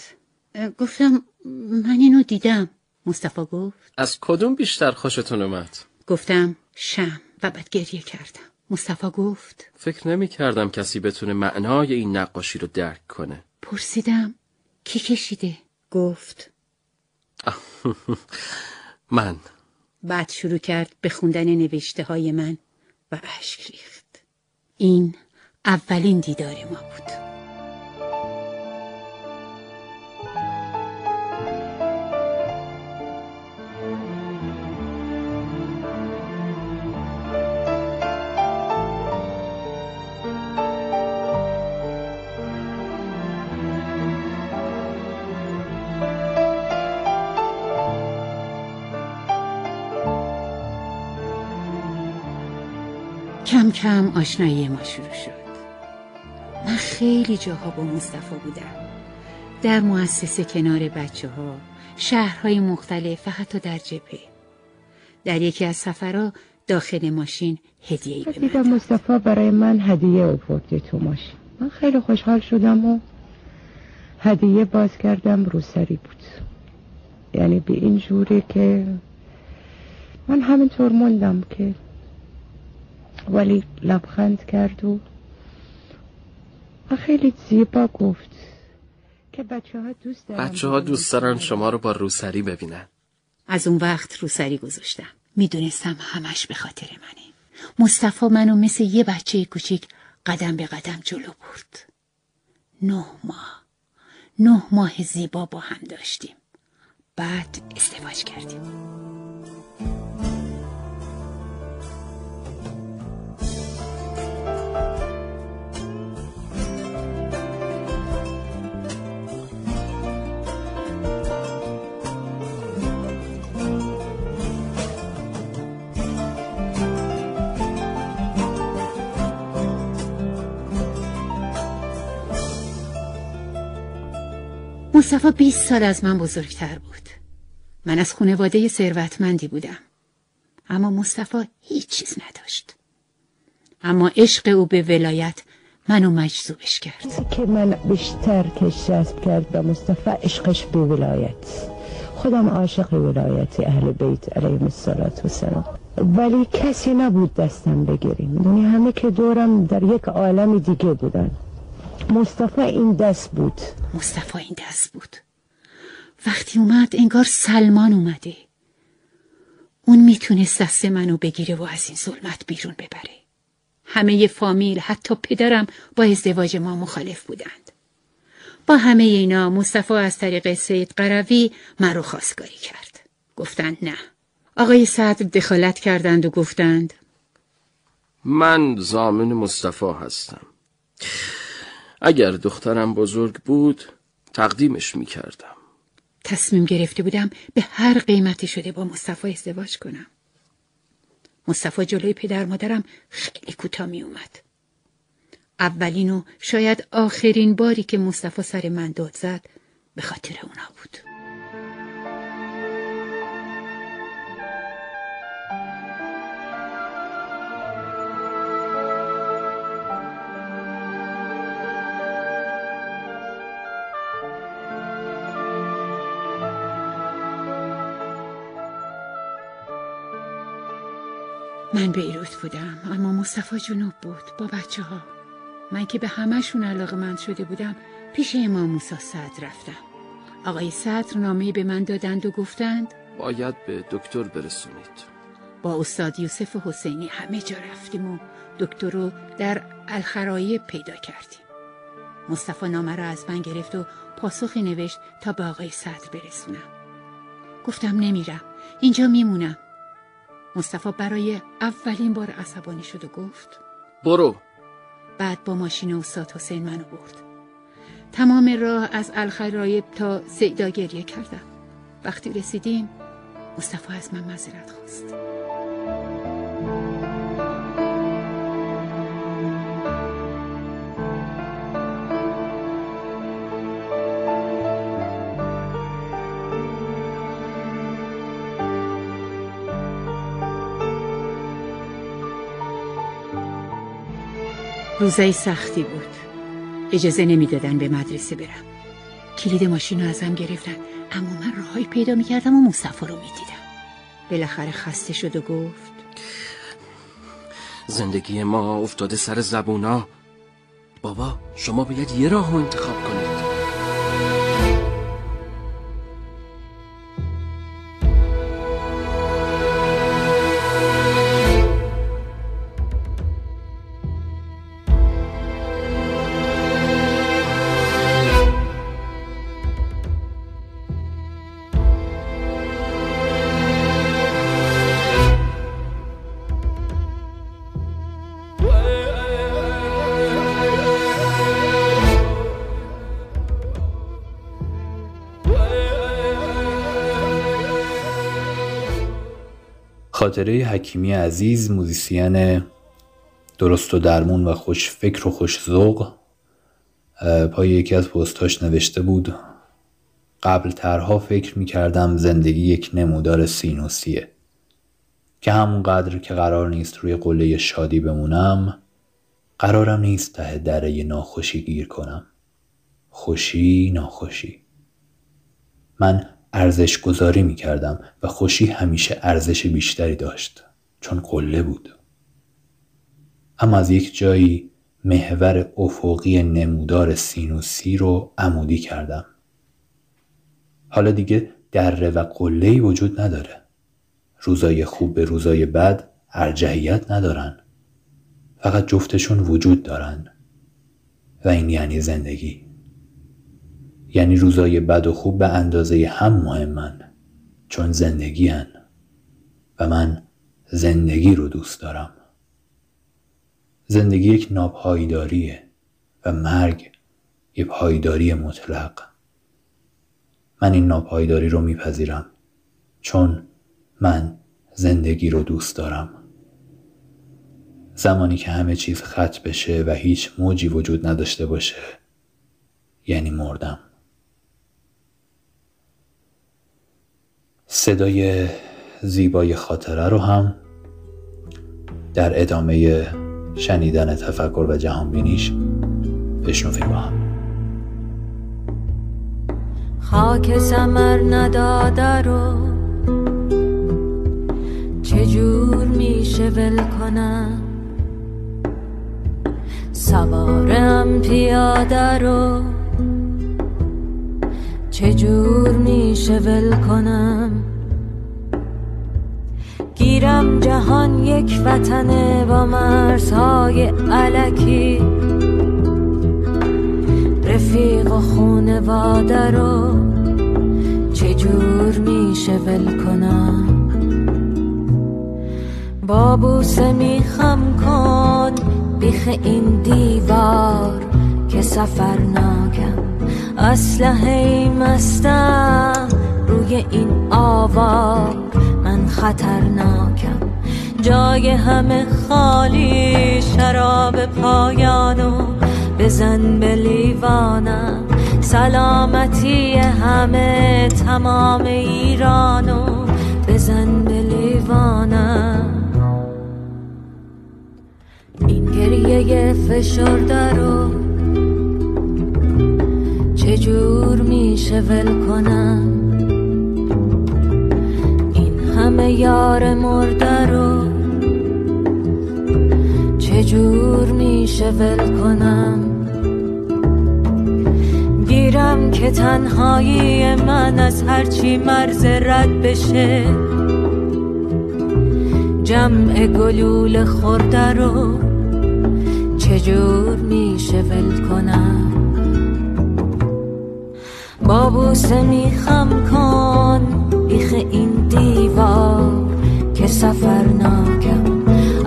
گفتم من اینو دیدم. مصطفی گفت از کدوم بیشتر خوشتون اومد؟ گفتم شم و بعد گریه کردم. مصطفی گفت فکر نمی کردم کسی بتونه معنای این نقاشی رو درک کنه. پرسیدم کی کشیده؟ گفت من. بعد شروع کرد به خوندن نوشته های من و اشک ریخت. این اولین دیدار ما بود. کم آشنایی ما شروع شد. من خیلی جاها با مصطفی بودم. در مؤسسه کنار بچه ها شهرهای مختلف و حتی در جبهه. در یکی از سفرها داخل ماشین هدیه ای دیدم مصطفی برای من هدیه آورده تو ماشین. من خیلی خوشحال شدم و هدیه باز کردم روسری بود. یعنی به این جوری که من همینطور موندم که ولی لبخند کرد و خیلی زیبا گفت که بچه ها دوست دارن بچه ها دوست دارن شما رو با روسری ببینن. از اون وقت روسری گذاشتم. می‌دونستم همش به خاطر منه. مصطفی منو مثل یه بچه کوچیک قدم به قدم جلو برد. نه ماه. نه ماه زیبا با هم داشتیم. بعد ازدواج کردیم. مصطفی 20 سال از من بزرگتر بود. من از خانواده ثروتمندی بودم. اما مصطفی هیچ چیز نداشت. اما عشق او به ولایت منو مجذوبش کرد. که من بیشتر کش جذب کرد به مصطفی عشقش به ولایت. خودم عاشق ولایت اهل بیت علیهم الصلاة و سلام ولی کسی نبود دستم بگیریم. می‌دونی همه که دورم در یک عالم دیگه بودن. مصطفی این دست بود. مصطفی این دست بود. وقتی اومد انگار سلمان اومده. اون می‌تونست دست منو بگیره و از این ظلمت بیرون ببره. همه فامیل حتی پدرم با ازدواج ما مخالف بودند. با همه اینا مصطفی از طریق سید قروی من رو خواستگاری کرد. گفتند نه. آقای صدر دخالت کردند و گفتند من زامن مصطفی هستم. اگر دخترم بزرگ بود تقدیمش می کردم تصمیم گرفته بودم به هر قیمتی شده با مصطفی ازدواج کنم. مصطفی جلوی پدر مادرم خیلی کوتاه می اومد اولین و شاید آخرین باری که مصطفی سر من داد زد به خاطر اونا بود. من بیروت بودم اما مصطفی جنوب بود با بچه ها من که به همهشون علاقه من شده بودم پیش امام موسی صدر رفتم. آقای صدر نامه به من دادند و گفتند باید به دکتر برسونید. با استاد یوسف حسینی همه جا رفتیم و دکتر رو در الخرایه پیدا کردیم. مصطفی نامه را از من گرفت و پاسخی نوشت تا به آقای صدر برسونم. گفتم نمیرم اینجا میمونم. مصطفی برای اولین بار عصبانی شد و گفت برو. بعد با ماشین استاد حسین منو برد. تمام راه از الخرایب تا سیدا گریه کردم. وقتی رسیدیم مصطفی از من معذرت خواست. روزای سختی بود. اجازه نمی‌دادن به مدرسه برم. کلید ماشین رو ازم گرفتن. اما من راههایی پیدا می‌کردم و مصطفی رو می‌دیدم. بالاخره خسته شد و گفت زندگی ما افتاده سر زبونا. بابا شما باید یه راه رو انتخاب کنید. خاطره حکیمی عزیز موزیسین درست و درمون و خوش فکر و خوش ذوق پای یکی از پستاش نوشته بود قبل ترها فکر می کردم زندگی یک نمودار سینوسیه که همونقدر که قرار نیست روی قله شادی بمونم قرارم نیست ته دره ناخوشی گیر کنم. خوشی ناخوشی. من ارزش گذاری می کردم و خوشی همیشه ارزش بیشتری داشت چون قله بود. اما از یک جایی محور افقی نمودار سینوسی رو عمودی کردم. حالا دیگه دره و قله‌ای وجود نداره. روزای خوب به روزای بد ارجحیت ندارن. فقط جفتشون وجود دارن. و این یعنی زندگی. یعنی روزای بد و خوب به اندازه هم مهمن چون زندگی هن. و من زندگی رو دوست دارم. زندگی یک ناپایداریه و مرگ یه پایداری مطلق. من این ناپایداری رو میپذیرم چون من زندگی رو دوست دارم. زمانی که همه چیز خط بشه و هیچ موجی وجود نداشته باشه یعنی مردم. صدای زیبای خاطره رو هم در ادامه شنیدن تفکر و جهان بینیش بشنویم با هم. خاک سمر نداده رو چجور میشه ول کنم؟ سوارم پیاده رو چجور میشه ول کنم؟ گیرم جهان یک وطنه با مرزهای علکی. رفیق و خونواده رو چجور میشه ول کنم؟ با بوسه میخم کن بیخ این دیوار که سفر ناکم اسلحه مستم روی این آوار من خطرناکم. جای همه خالی. شراب پایانو بزن به لیوانم. سلامتی همه تمام ایرانو بزن به لیوانم. این گریه فشرده رو چجور میشه ول کنم. این همه یار مرده رو چجور میشه ول کنم؟ گیرم که تنهایی من از هرچی مرز رد بشه. جمع گلول خورده رو چجور میشه ول کنم؟ با بوسه میخم کن. بیخ این دیوار که سفرناکم.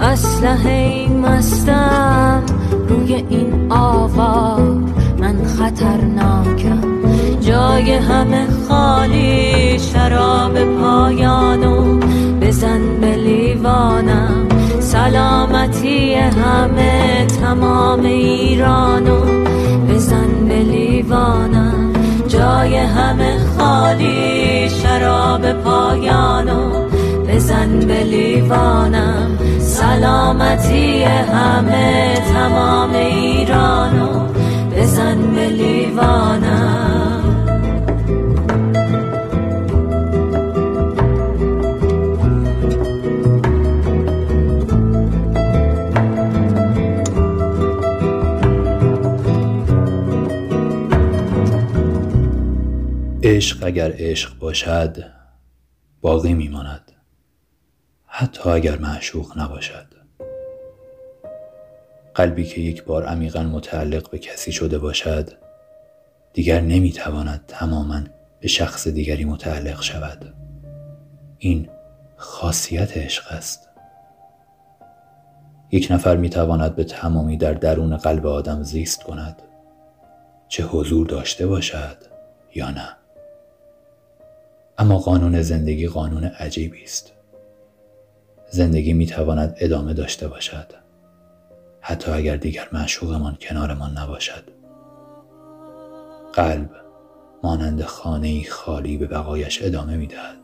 اسلحه مستم روی این آوار. من خطرناکم. جای همه خالی. شراب پایانو بزن به لیوانم. سلامتی همه تمام ایرانو بزن به لیوانم. جای همه خالی شراب پایانو بزن به لیوانم. سلامتی همه تمام ایرانو بزن به لیوانم. عشق اگر عشق باشد باقی میماند. حتی اگر معشوق نباشد. قلبی که یک بار عمیقا متعلق به کسی شده باشد دیگر نمی‌تواند تماما به شخص دیگری متعلق شود. این خاصیت عشق است. یک نفر می‌تواند به تمامی در درون قلب آدم زیست کند چه حضور داشته باشد یا نه. اما قانون زندگی قانون عجیبی است. زندگی می‌تواند ادامه داشته باشد. حتی اگر دیگر معشوقمان کنارمان نباشد. قلب مانند خانه خالی به بقایش ادامه می‌دهد.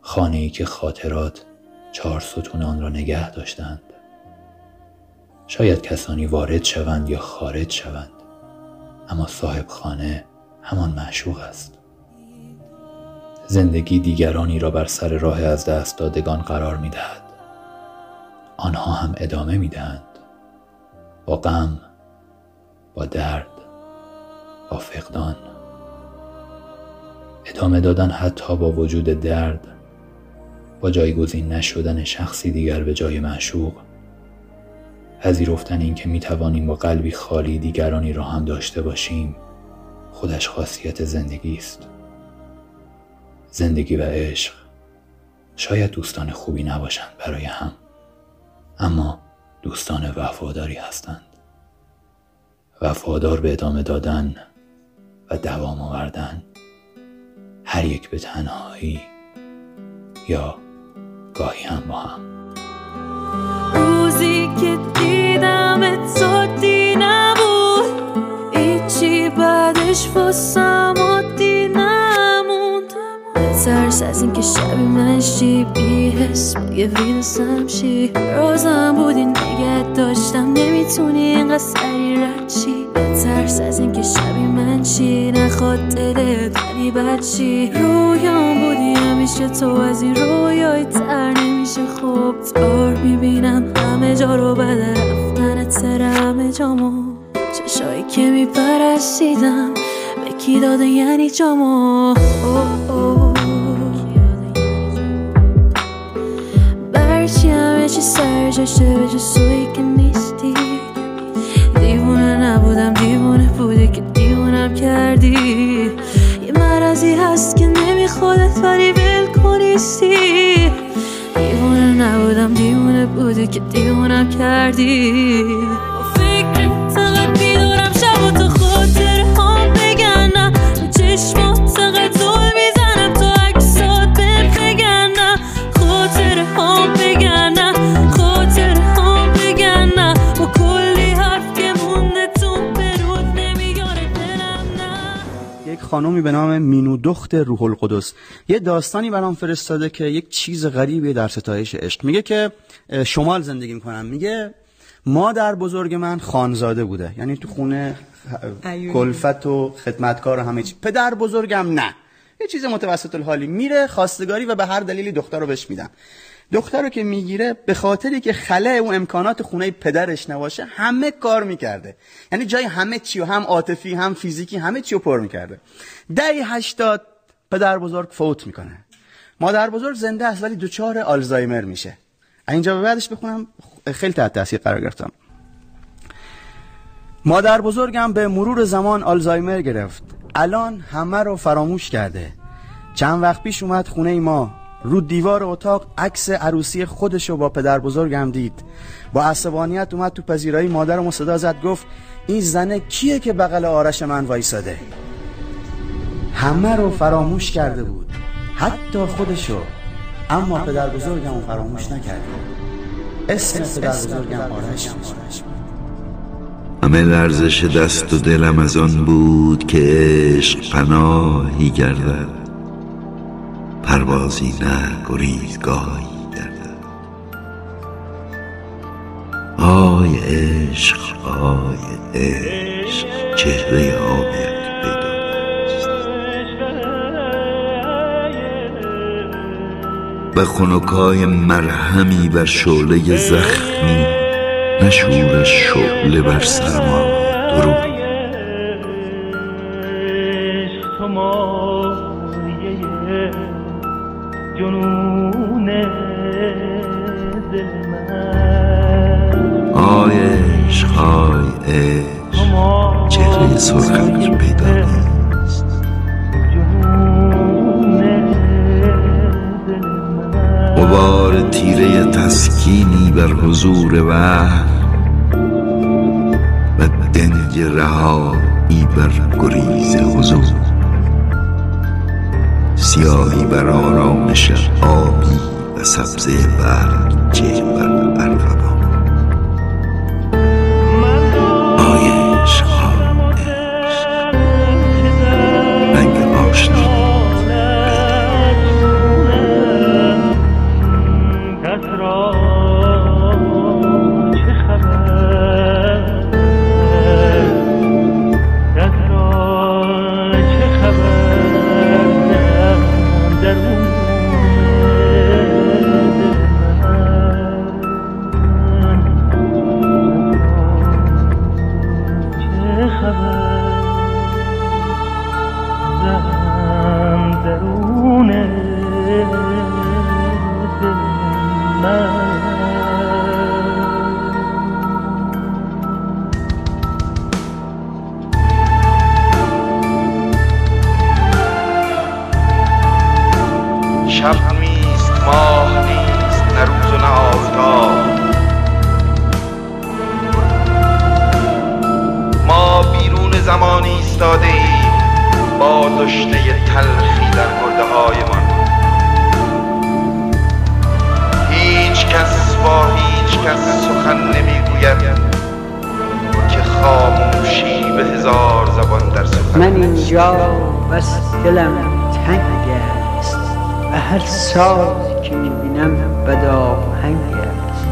خانه ای که خاطرات چهار ستون آن را نگه داشتند. شاید کسانی وارد شوند یا خارج شوند. اما صاحب خانه همان معشوق است. زندگی دیگرانی را بر سر راه از دست دادگان قرار می دهد. آنها هم ادامه می دهند. با غم، با درد، با فقدان. ادامه دادن حتی با وجود درد، با جایگزین نشدن شخصی دیگر به جای معشوق. پذیرفتن این که می توانیم با قلبی خالی دیگرانی را هم داشته باشیم خودش خاصیت زندگی است. زندگی و عشق شاید دوستان خوبی نباشند برای هم اما دوستان وفاداری هستند. وفادار به ادامه دادن و دوام آوردن هر یک به تنهایی یا گاهی هم با هم. روزی که دیدم تو نبود ایچی بعدش واسم ترس از اینکه شبی من شی بی حس مگه ویرسم شی روزم بودی نگه داشتم. نمی‌تونی اینقدر سری رد شی. ترس از اینکه شبی من چی؟ نخواد دلت ولی بد چی رویام بودی همیشه تو از این رویای تر نمیشه. خوب بار می‌بینم همه جا رو بده رفتن تر همه جامو چشایی که میپرستیدم. به کی داده یعنی جامو؟ اوه اوه. برچی همه چی سر جاشه به جز تویی که نیستی دیوونه نبودم دیوونه بودی که دیوونم کردی یه مرضی هست که نمیخوادت ولی ول کنیستی دیوونه نبودم دیوونه بودی که دیوونم کردی خانومی به نام مینو دخت روح القدس. یه داستانی برام فرستاده که یک چیز غریبی در ستایش عشق. میگه که شمال زندگی می‌کنم. میگه مادر بزرگ من خانزاده بوده. یعنی تو خونه. کلفت و خدمتکار و همه چی. پدر بزرگم نه. یه چیز متوسط الحالی. میره خواستگاری و به هر دلیلی دختر رو بهش میدن. دختر رو که می‌گیره به خاطری که خله و امکانات خونه پدرش نباشه همه کار می‌کرده. یعنی جای همه چی و هم عاطفی هم فیزیکی همه چی رو پر می‌کرده. ده هشتاد پدر بزرگ فوت می‌کنه. مادر بزرگ زنده است ولی دوچار آلزایمر میشه. اینجا به بعدش بخونم خیلی تحت تاثیر قرار گرفتم. مادر بزرگم به مرور زمان آلزایمر گرفت. الان همه رو فراموش کرده. چند وقت پیش اومد خونه ما. رو دیوار اتاق عکس عروسی خودشو با پدر بزرگم دید. با عصبانیت اومد تو پذیرایی مادرم صدا زد گفت این زنه کیه که بغل آرش من وایساده؟ همه رو فراموش کرده بود. حتی خودشو. اما پدر بزرگم فراموش نکرده. اسم پدر بزرگم آرش همه لرزش دست و دلم از آن بود که عشق پناهی گردد. پروازی نه گریزگاهی گردد آی عشق آی عشق چهره آبیت و خنکای مرهمی بر شعله زخمی نشور شعله بر سرما درو جنون دل من. آی عشق. آی عشق چهره سرخت پیدا نیست غبار تیره تسکینی بر حضور وحل و دنج رهایی بر گریز حضور. سیاهی بر آرامش آبی و سبزه برچه بر هر ساز که می‌بینم بداهنگ است.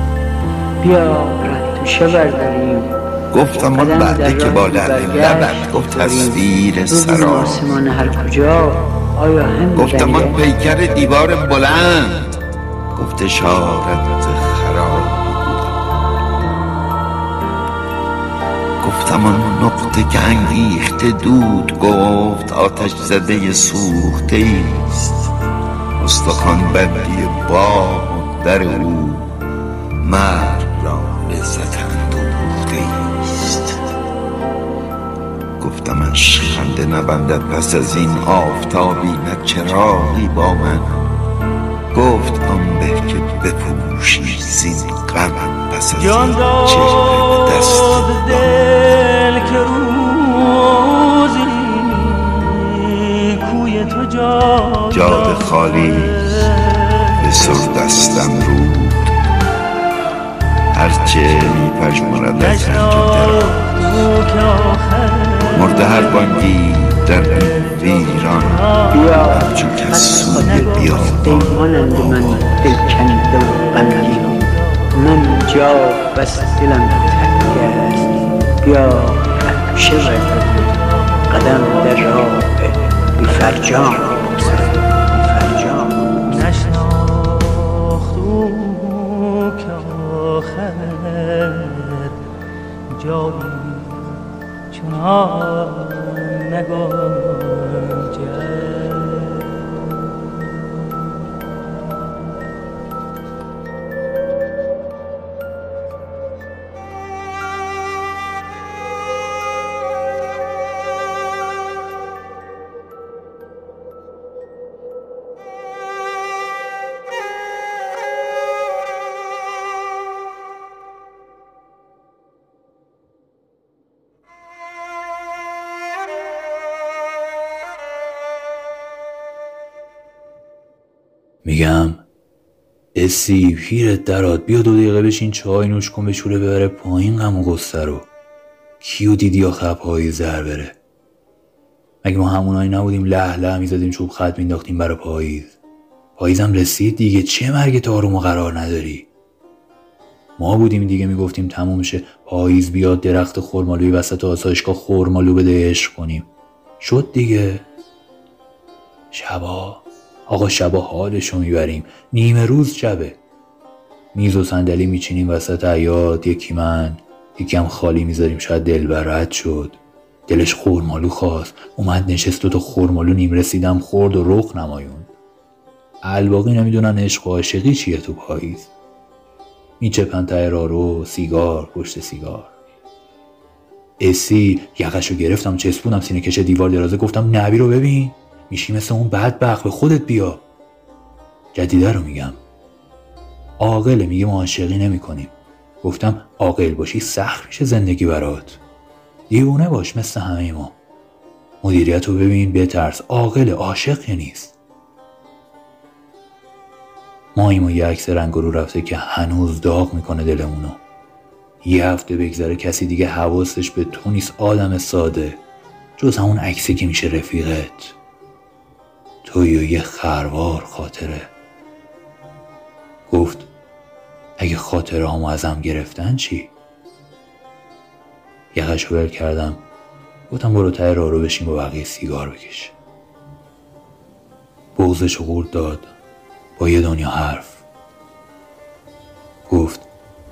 بیا ره توشه برداریم. گفتم آن بعده که با لعل لبت گفت تصویر سرا. آسمان هر کجا آیا هم گفتم آن؟ پیکر دیوار بلند. گفت اشارت خراب گفتم آن نقطه که انگیخته دود گفت آتش زده سوخته است. استخوان بندی باغ و در او. مرد را لذت اندوخته است گفتم من خنده نبندد پس از این آفتابی نه چراغی با من. گفت آن به که بپوشی زین غم پس از این چهره دست جاده خالی به سر دستم رود. هرچه می پشمرد از مرده هر بانگی در این ویران بیا همچون کس سوی بیابان. پیمانند من و غمگین من اینجا بس دلم تنگ است. بیا برداریم قدم در راه بی فرجام چنان نگنجد. میگم اسی پیرت درات بیا دو دقیقه بشین چای نوش کن بشوره ببره پایین غم و غصه رو. کیو دیدی آخه پایی زر بره؟ مگه ما همونایی نبودیم له له می‌زدیم چوب خط مینداختیم برا پاییز؟ پاییزم رسید دیگه چه مرگ آروم و قرار نداری؟ ما بودیم دیگه می‌گفتیم تموم شه پاییز بیاد درخت خرمالوی وسط آسایشگاه خرمالو بده عشق کنیم. شد دیگه. شبا. آقا شبا حالشو می‌بریم. نیمه روز شبه. میز و صندلی میچینیم وسط عیاد یکی من یکی هم خالی می‌ذاریم. شاید دل شد. دلش خورمالو خواست. اومد نشست و تو خورمالو نیم رسیدم. خورد و رخ نمایون. الباقی نمی‌دونن عشق و عاشقی چیه تو پاییز. میچپن ته رارو. سیگار پشت سیگار. اسی یقشو گرفتم چسبونم سینه کش دیوار درازه گفتم نبی رو ببین. میشی مثل اون بدبخت به خودت بیا. جدیده رو میگم. عاقله میگه ما عاشقی نمی کنیم گفتم عاقل باشی سخت میشه زندگی برات. دیوونه باش مثل همه ما. مدیریت رو ببین بترس. عاقل عاشق نیست. ماییم و یه عکس رو رفته که هنوز داغ می‌کنه دلمونو؟ یه هفته بگذره کسی دیگه حواسش به تو نیست آدم ساده. جز همون عکسی که میشه رفیقت. توی و یه خروار خاطره. گفت اگه خاطره همو ازم گرفتن چی؟ یقش ول کردم. گفتم برو ته را رو بشین با بقیه سیگار بکش. بغزش قورت داد. با یه دنیا حرف. گفت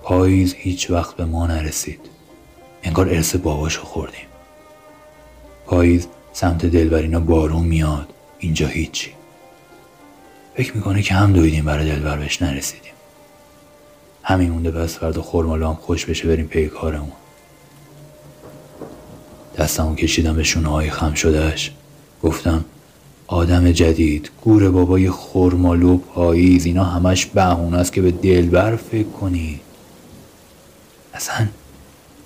پاییز هیچ وقت به ما نرسید. انگار ارث باباشو خوردیم. پاییز سمت دلبرینا بارون میاد. اینجا هیچی. فکر می‌کنه که هم دویدیم برای دلبر بهش نرسیدیم. همین مونده پس فردا خورمالو هم خوش بشه بریم پی کارمون. دستمو کشیدم به شونه های خم شدهش. گفتم آدم جدید گور بابای خورمالو پاییز اینا همش بهونه است که به دلبر فکر کنی. اصلا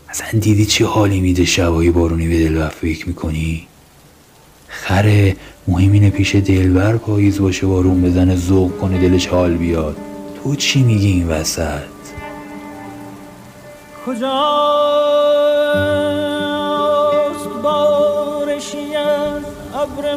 اصلا دیدی چی حالی میده شبایی بارونی به دلبر فکر می‌کنی؟ خره مهم اینه پیش دلبر پاییز باشه بارون بزنه ذوق کنه دلش حال بیاد. تو چی میگی این وسط؟ کجاست بارشی از ابر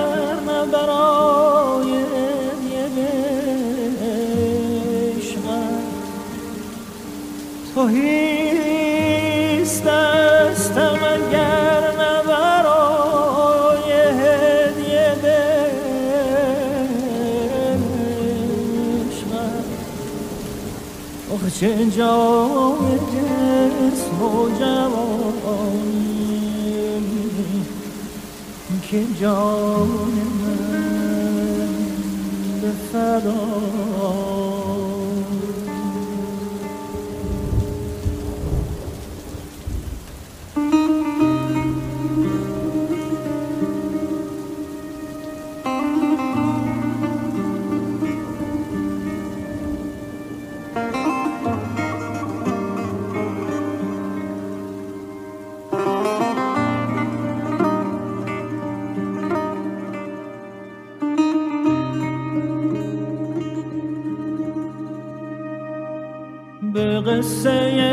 تو هیست دستم اگر نه برای هدیه عشقت آخه چه جای جسم و جوانی. که جان من به فدا قصه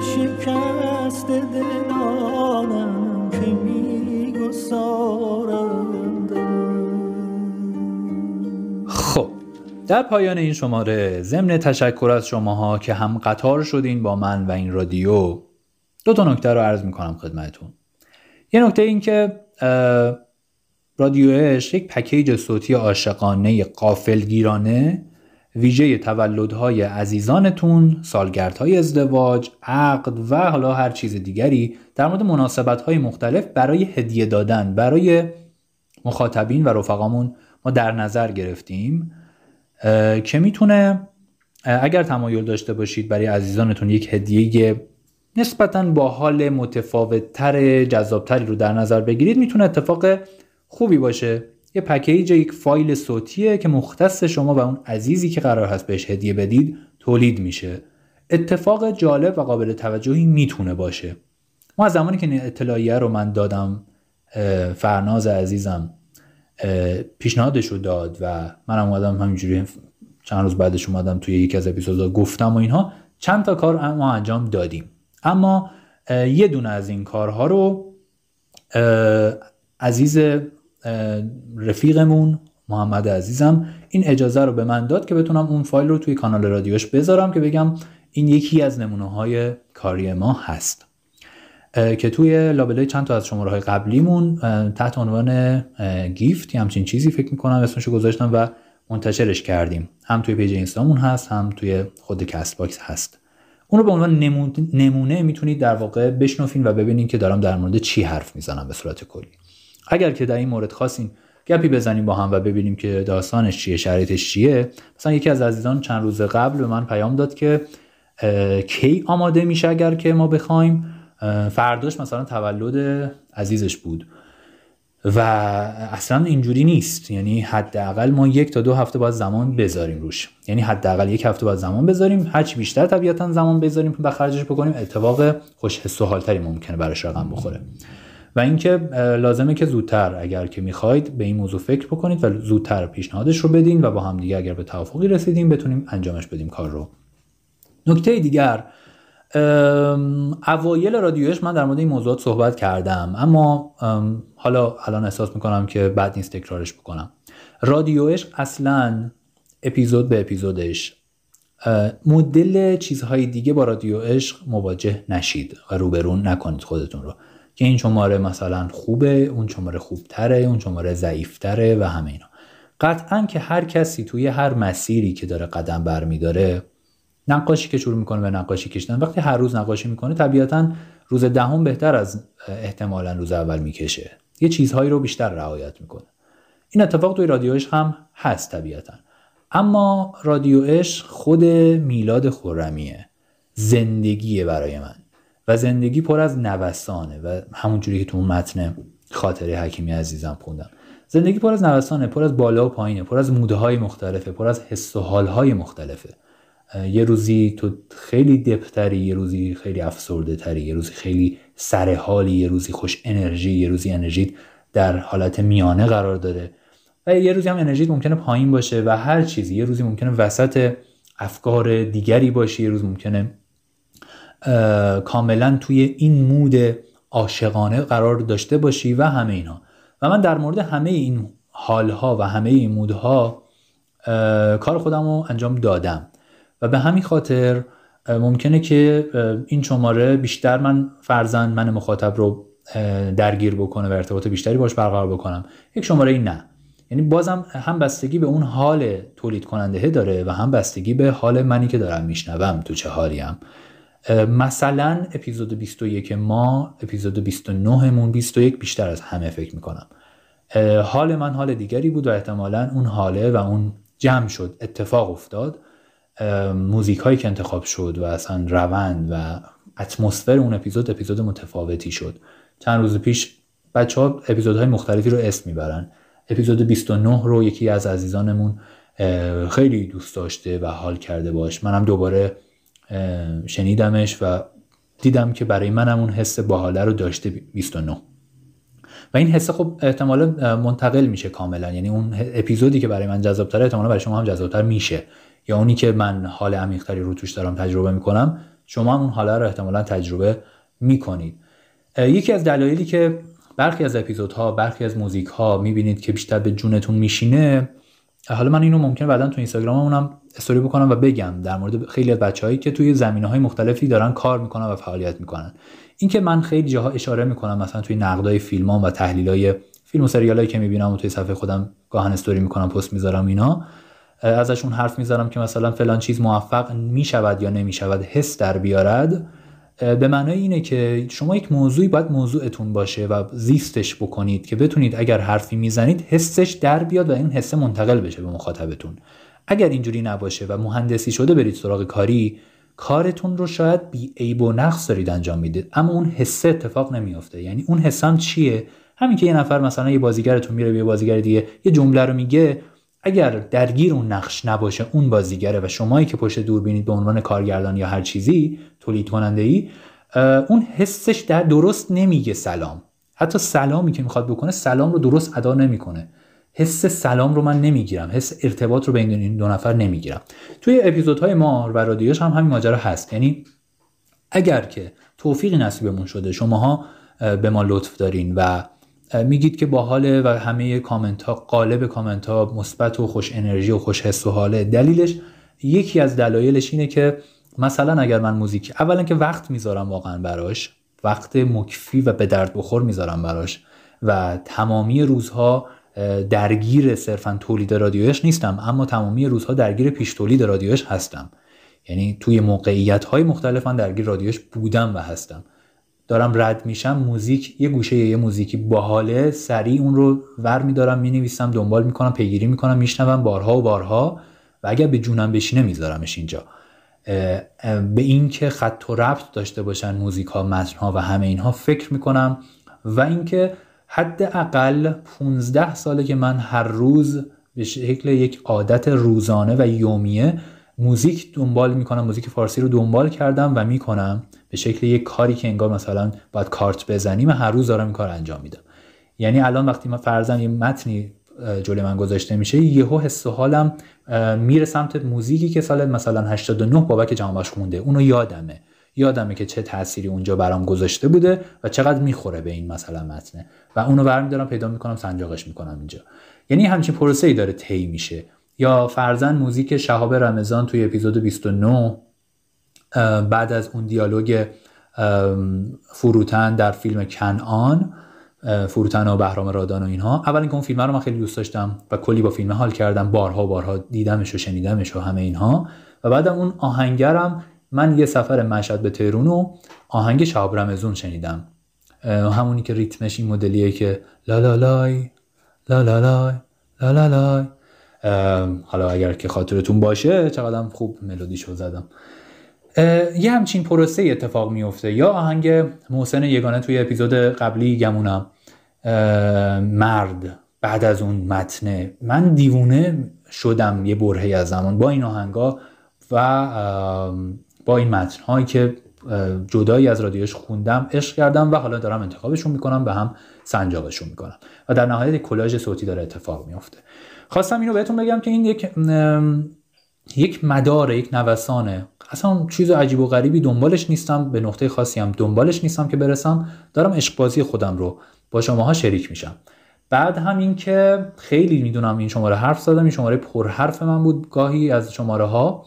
شکست دلانم که میگسارم خب در پایان این شماره ضمن تشکر از شماها که هم قطار شدین با من و این رادیو. دو تا نکته رو عرض می‌کنم خدمتون یه نکته این که رادیو یک پکیج صوتی عاشقانه قافلگیرانه ویژه تولدهای عزیزانتون، سالگردهای ازدواج، عقد و حالا هر چیز دیگری در مورد مناسبتهای مختلف برای هدیه دادن برای مخاطبین و رفقامون ما در نظر گرفتیم که می‌تونه اگر تمایل داشته باشید برای عزیزانتون یک هدیه نسبتا با حال متفاوتتر جذابتری رو در نظر بگیرید می‌تونه اتفاق خوبی باشه. یه پکیج یک فایل صوتیه که مختص شما و اون عزیزی که قرار هست بهش هدیه بدید تولید میشه. اتفاق جالب و قابل توجهی می‌تونه باشه. ما از زمانی که این اطلاعیه رو من دادم فرناز عزیزم پیشنهادش رو داد و منم اومدم همینجوری چند روز بعدش اومدم توی یکی از اپیزودها گفتم و اینها چند تا کار ما انجام دادیم. اما یه دونه از این کارها رو عزیز رفیقمون محمد عزیزم. این اجازه رو به من داد که بتونم اون فایل رو توی کانال رادیوش بذارم که بگم این یکی از نمونه های کاری ما هست. که توی لابلای چند تا از شماره های قبلیمون تحت عنوان gift یه همچین چیزی فکر می‌کنم اسمشو گذاشتم و منتشرش کردیم. هم توی page اینستامون هست هم توی خود Castbox هست. اون رو به عنوان نمونه, نمونه می‌تونید در واقع بشنفین و ببینید که دارم در مورد چی حرف می‌زنم به صورت کلی. اگر که در این مورد خواستین گپی بزنیم با هم و ببینیم که داستانش چیه شرایطش چیه. مثلا یکی از عزیزان چند روز قبل به من پیام داد که کی آماده میشه اگر که ما بخوایم؟ فرداش مثلا تولد عزیزش بود. و اصلا اینجوری نیست. یعنی حداقل ما یک تا دو هفته باید زمان بذاریم روش. یعنی حداقل یک هفته باید زمان بذاریم. هرچی بیشتر طبیعتا زمان بذاریم و خرجش بکنیم. اتفاق خوش حس و حالتری ممکنه براش رقم بخوره. و اینکه لازمه که زودتر اگر که می‌خواید به این موضوع فکر بکنید و زودتر پیشنهادش رو بدین و با هم دیگه اگر به توافقی رسیدیم بتونیم انجامش بدیم کار رو. نکته دیگر اوایل رادیوش من در مورد این موضوعات صحبت کردم اما ام، حالا الان احساس می‌کنم که بعد نیست تکرارش بکنم. رادیوش اصلا اپیزود به اپیزودش مدل چیزهای دیگه با رادیو عشق مواجه نشید و روبرون نکنید خودتون رو. که این شماره مثلا خوبه اون شماره خوبتره اون شماره ضعیفتره و همه اینا. قطعا که هر کسی توی هر مسیری که داره قدم برمیداره نقاشی که شروع می‌کنه به نقاشی کشیدن وقتی هر روز نقاشی می‌کنه طبیعتا روز دهم بهتر از احتمالا روز اول می‌کشه. یه چیزهایی رو بیشتر رعایت می‌کنه. این اتفاق توی رادیو عشق هم هست طبیعتا. اما رادیو عشق خود میلاد خرمیه. زندگیه برای من. و زندگی پر از نوسانه و همون جوری که تو اون متن خاطره حکیمی عزیزم خوندم. زندگی پر از نوسانه پر از بالا و پایینه پر از موده های مختلفه پر از حس و حال های مختلفه یه روزی تو خیلی دپتری یه روزی خیلی افسرده تری یه روزی خیلی سر حالی یه روزی خوش انرژی یه روزی انرژیت در حالت میانه قرار داره و یه روزی هم انرژیت ممکنه پایین باشه و هر چیزی. یه روزی ممکنه وسط افکار دیگری باشی یه روز ممکنه کاملا توی این مود عاشقانه قرار داشته باشی و همه اینا. و من در مورد همه این حالها و همه این مودها کار خودم رو انجام دادم. و به همین خاطر ممکنه که این شماره بیشتر من فرزن من مخاطب رو درگیر بکنه و ارتباط بیشتری باش برقرار بکنم. یک شماره این نه. یعنی بازم هم بستگی به اون حال تولید کننده داره و هم بستگی به حال منی که دارم میشنوم تو چه حالیم مثلا اپیزود 21 ما اپیزود 29 مون 21 بیشتر از همه فکر می‌کنم. حال من حال دیگری بود و احتمالا اون حاله و اون جمع شد اتفاق افتاد. موزیک هایی که انتخاب شد و اصلا روند و اتمسفر اون اپیزود اپیزود متفاوتی شد. چند روز پیش بچه ها اپیزودهای مختلفی رو اسم می‌برن. اپیزود 29 رو یکی از عزیزانمون خیلی دوست داشته و حال کرده باش. منم دوباره شنیدمش و دیدم که برای منم اون حس باحاله رو داشته 29 و این حس خب احتمالا منتقل میشه کاملا. یعنی اون اپیزودی که برای من جذابتره احتمالا برای شما هم جذابتر میشه. یا اونی که من حال عمیقتری رو توش دارم تجربه می‌کنم شما هم اون حاله رو احتمالا تجربه می‌کنید. یکی از دلایلی که برخی از اپیزودها برخی از موزیک ها می‌بینید که بیشتر به جونتون میشینه حالا من اینو ممکن بعدا تو اینستاگراممونم استوری بکنم و بگم در مورد خیلی از بچههایی که توی زمینه های مختلفی دارن کار می‌کنن و فعالیت می‌کنن. اینکه من خیلی جاها اشاره می‌کنم مثلا توی نقدای فیلمام و تحلیلای فیلم و سریالایی که می‌بینم و توی صفحه خودم گاهن استوری می‌کنم پست می‌ذارم اینا ازشون حرف می‌ذارم که مثلا فلان چیز موفق می‌شود یا نمی‌شود حس در بیارد. به معنای اینه که شما یک موضوعی باید موضوعتون باشه و زیستش بکنید که بتونید اگر حرفی می‌زنید حسش در بیاد و این حسه منتقل بشه به مخاطبتون. اگر اینجوری نباشه و مهندسی شده برید سراغ کاری کارتون رو شاید بی عیب و نقص دارید انجام می‌دید اما اون حسه اتفاق نمیافته. یعنی اون حسم چیه؟ همین که یه نفر مثلا یه بازیگرتون میره به یه بازیگر دیگه یه جمله رو میگه اگر درگیر اون نقش نباشه اون بازیگره و شمایی که پشت دور بینید به عنوان کارگردان یا هر چیزی تولید کننده ای اون حسش در درست نمیگه سلام. حتی سلامی که می‌خواد بکنه سلام رو درست ادا نمی‌کنه. حس سلام رو من نمی‌گیرم. حس ارتباط رو بین این دو نفر نمی‌گیرم. توی اپیزودهای ما و رادیوش هم همین ماجرا هست. یعنی اگر که توفیقی نصیبمون شده شماها به ما لطف دارین و میگید که باحاله و همه کامنت ها قالب کامنت ها مثبت و خوش انرژی و خوش حس و حاله. دلیلش یکی از دلایلش اینه که مثلا اگر من موزیک اولا که وقت می‌ذارم واقعا براش وقت مکفی و به درد بخور می‌ذارم براش و تمامی روزها درگیر صرفا تولید رادیویش نیستم اما تمامی روزها درگیر پیش تولید رادیویش هستم. یعنی توی موقعیت های مختلف من درگیر رادیویش بودم و هستم. دارم رد میشم موزیک یه گوشه یه موزیکی باحاله سریع اون رو ور میدارم می‌نویسم دنبال می‌کنم پیگیری می‌کنم میشنوم بارها و بارها و اگر به جونم بشینه میذارمش اینجا. به اینکه خط و ربط داشته باشن موزیک ها متن ها و همه اینها فکر می‌کنم. و اینکه حداقل 15 ساله که من هر روز به شکل یک عادت روزانه و یومیه موزیک دنبال می‌کنم موزیک فارسی رو دنبال کردم و می‌کنم. به شکل یک کاری که انگار مثلا باید کارت بزنیم هر روز دارم این کار انجام میدم. یعنی الان وقتی من فرزن یه متنی جلوی من گذاشته میشه یهو حس و حالم میره سمت موزیکی که سال مثلا 89 بابک جهانبخش خونده. اونو یادمه. یادمه که چه تأثیری اونجا برام گذاشته بوده و چقدر می‌خوره به این مثلا متنه. و اونو برمیدارم پیدا می‌کنم سنجاقش می‌کنم اینجا. یعنی همچین پروسه ای داره طی میشه. یا فرزن موزیک شهاب رمضان توی اپیزود 29 بعد از اون دیالوگ فروتن در فیلم کنعان فروتن و بهرام رادان و اینها. اول اینکه اون فیلم رو من خیلی دوست داشتم و کلی با فیلم حال کردم. بارها بارها دیدمش و شنیدمش و همه اینها. و بعدم اون آهنگرم من یه سفر مشهد به تهرون و آهنگ شهاب رمزون شنیدم. همونی که ریتمش این مدلیه که لا لا لای لا لا لای لا لا لای. حالا اگر که خاطرتون باشه چقدر خوب ملودیشو زدم. یه همچین پروسه اتفاق میفته یا آهنگ محسن یگانه توی اپیزود قبلی گمونم مرد. بعد از اون متنه. من دیوونه شدم یه برهی از زمان با این آهنگا و با این متنهایی که جدایی از رادیوش خوندم عشق کردم و حالا دارم انتخابشون می‌کنم به هم سنجاقشون می‌کنم. و در نهایت کلاژ صوتی داره اتفاق میفته خواستم اینو بهتون بگم که این یک یک مدار یک نوسانه اصلا چیز عجیب و غریبی دنبالش نیستم. به نقطه خاصی هم دنبالش نیستم که برسم. دارم عشق بازی خودم رو با شماها شریک میشم. بعد هم این که خیلی می‌دونم این شماره حرف زدم. این شماره پر حرف من بود گاهی از شماره ها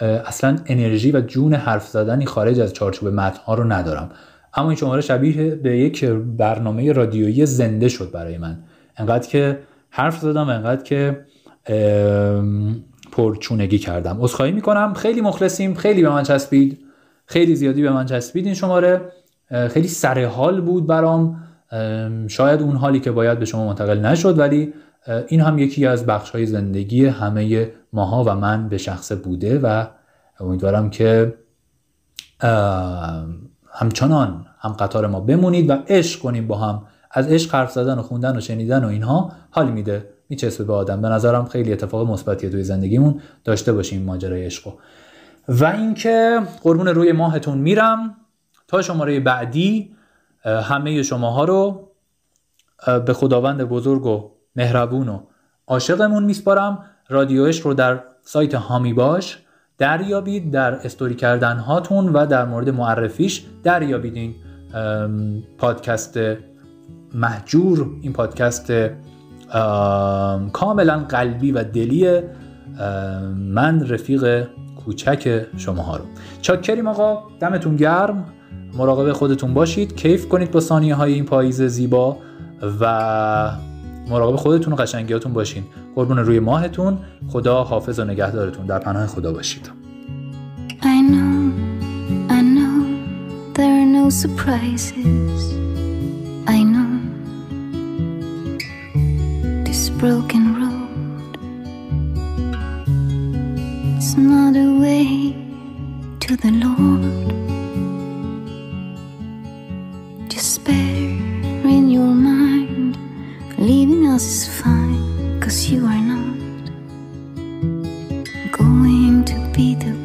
اصلا انرژی و جون حرف زدنی خارج از چارچوب متن ها رو ندارم. اما این شماره شبیه به یک برنامه رادیویی زنده شد برای من. انقدر که حرف زدم انقدر که پرچونگی کردم. عذرخواهی می‌کنم. خیلی مخلصیم. خیلی به من چسبید. خیلی زیادی به من چسبید این شماره. خیلی سر حال بود برام. شاید اون حالی که باید به شما منتقل نشد ولی این هم یکی از بخش های زندگی همه ماها و من به شخص بوده و امیدوارم که همچنان هم قطار ما بمونید و عشق کنیم با هم. از عشق حرف زدن و خوندن و شنیدن و اینها حال میده. میچسبه به آدم. به نظرم خیلی اتفاق مثبتیه توی زندگیمون داشته باشیم ماجرای عشق و اینکه قربون روی ماهتون میرم. تا شماره بعدی همه شماها رو به خداوند بزرگ و مهربون و عاشقمون میسپارم. رادیوش رو در سایت هامی باش. دریابید در استوری کردن هاتون و در مورد معرفیش دریابید این پادکست محجور این پادکست کاملا قلبی و دلی من رفیق کوچک شما رو. چاکریم آقا دمتون گرم. مراقب خودتون باشید. کیف کنید با ثانیه های این پاییز زیبا و مراقب خودتون و قشنگیاتون باشین. قربون روی ماهتون. خدا حافظ و نگهدارتون. در پناه خدا باشید. I know, I know, there are no surprises. Broken road It's not a way to the Lord. Despair in your mind, leaving us is fine, cause you are not going to be the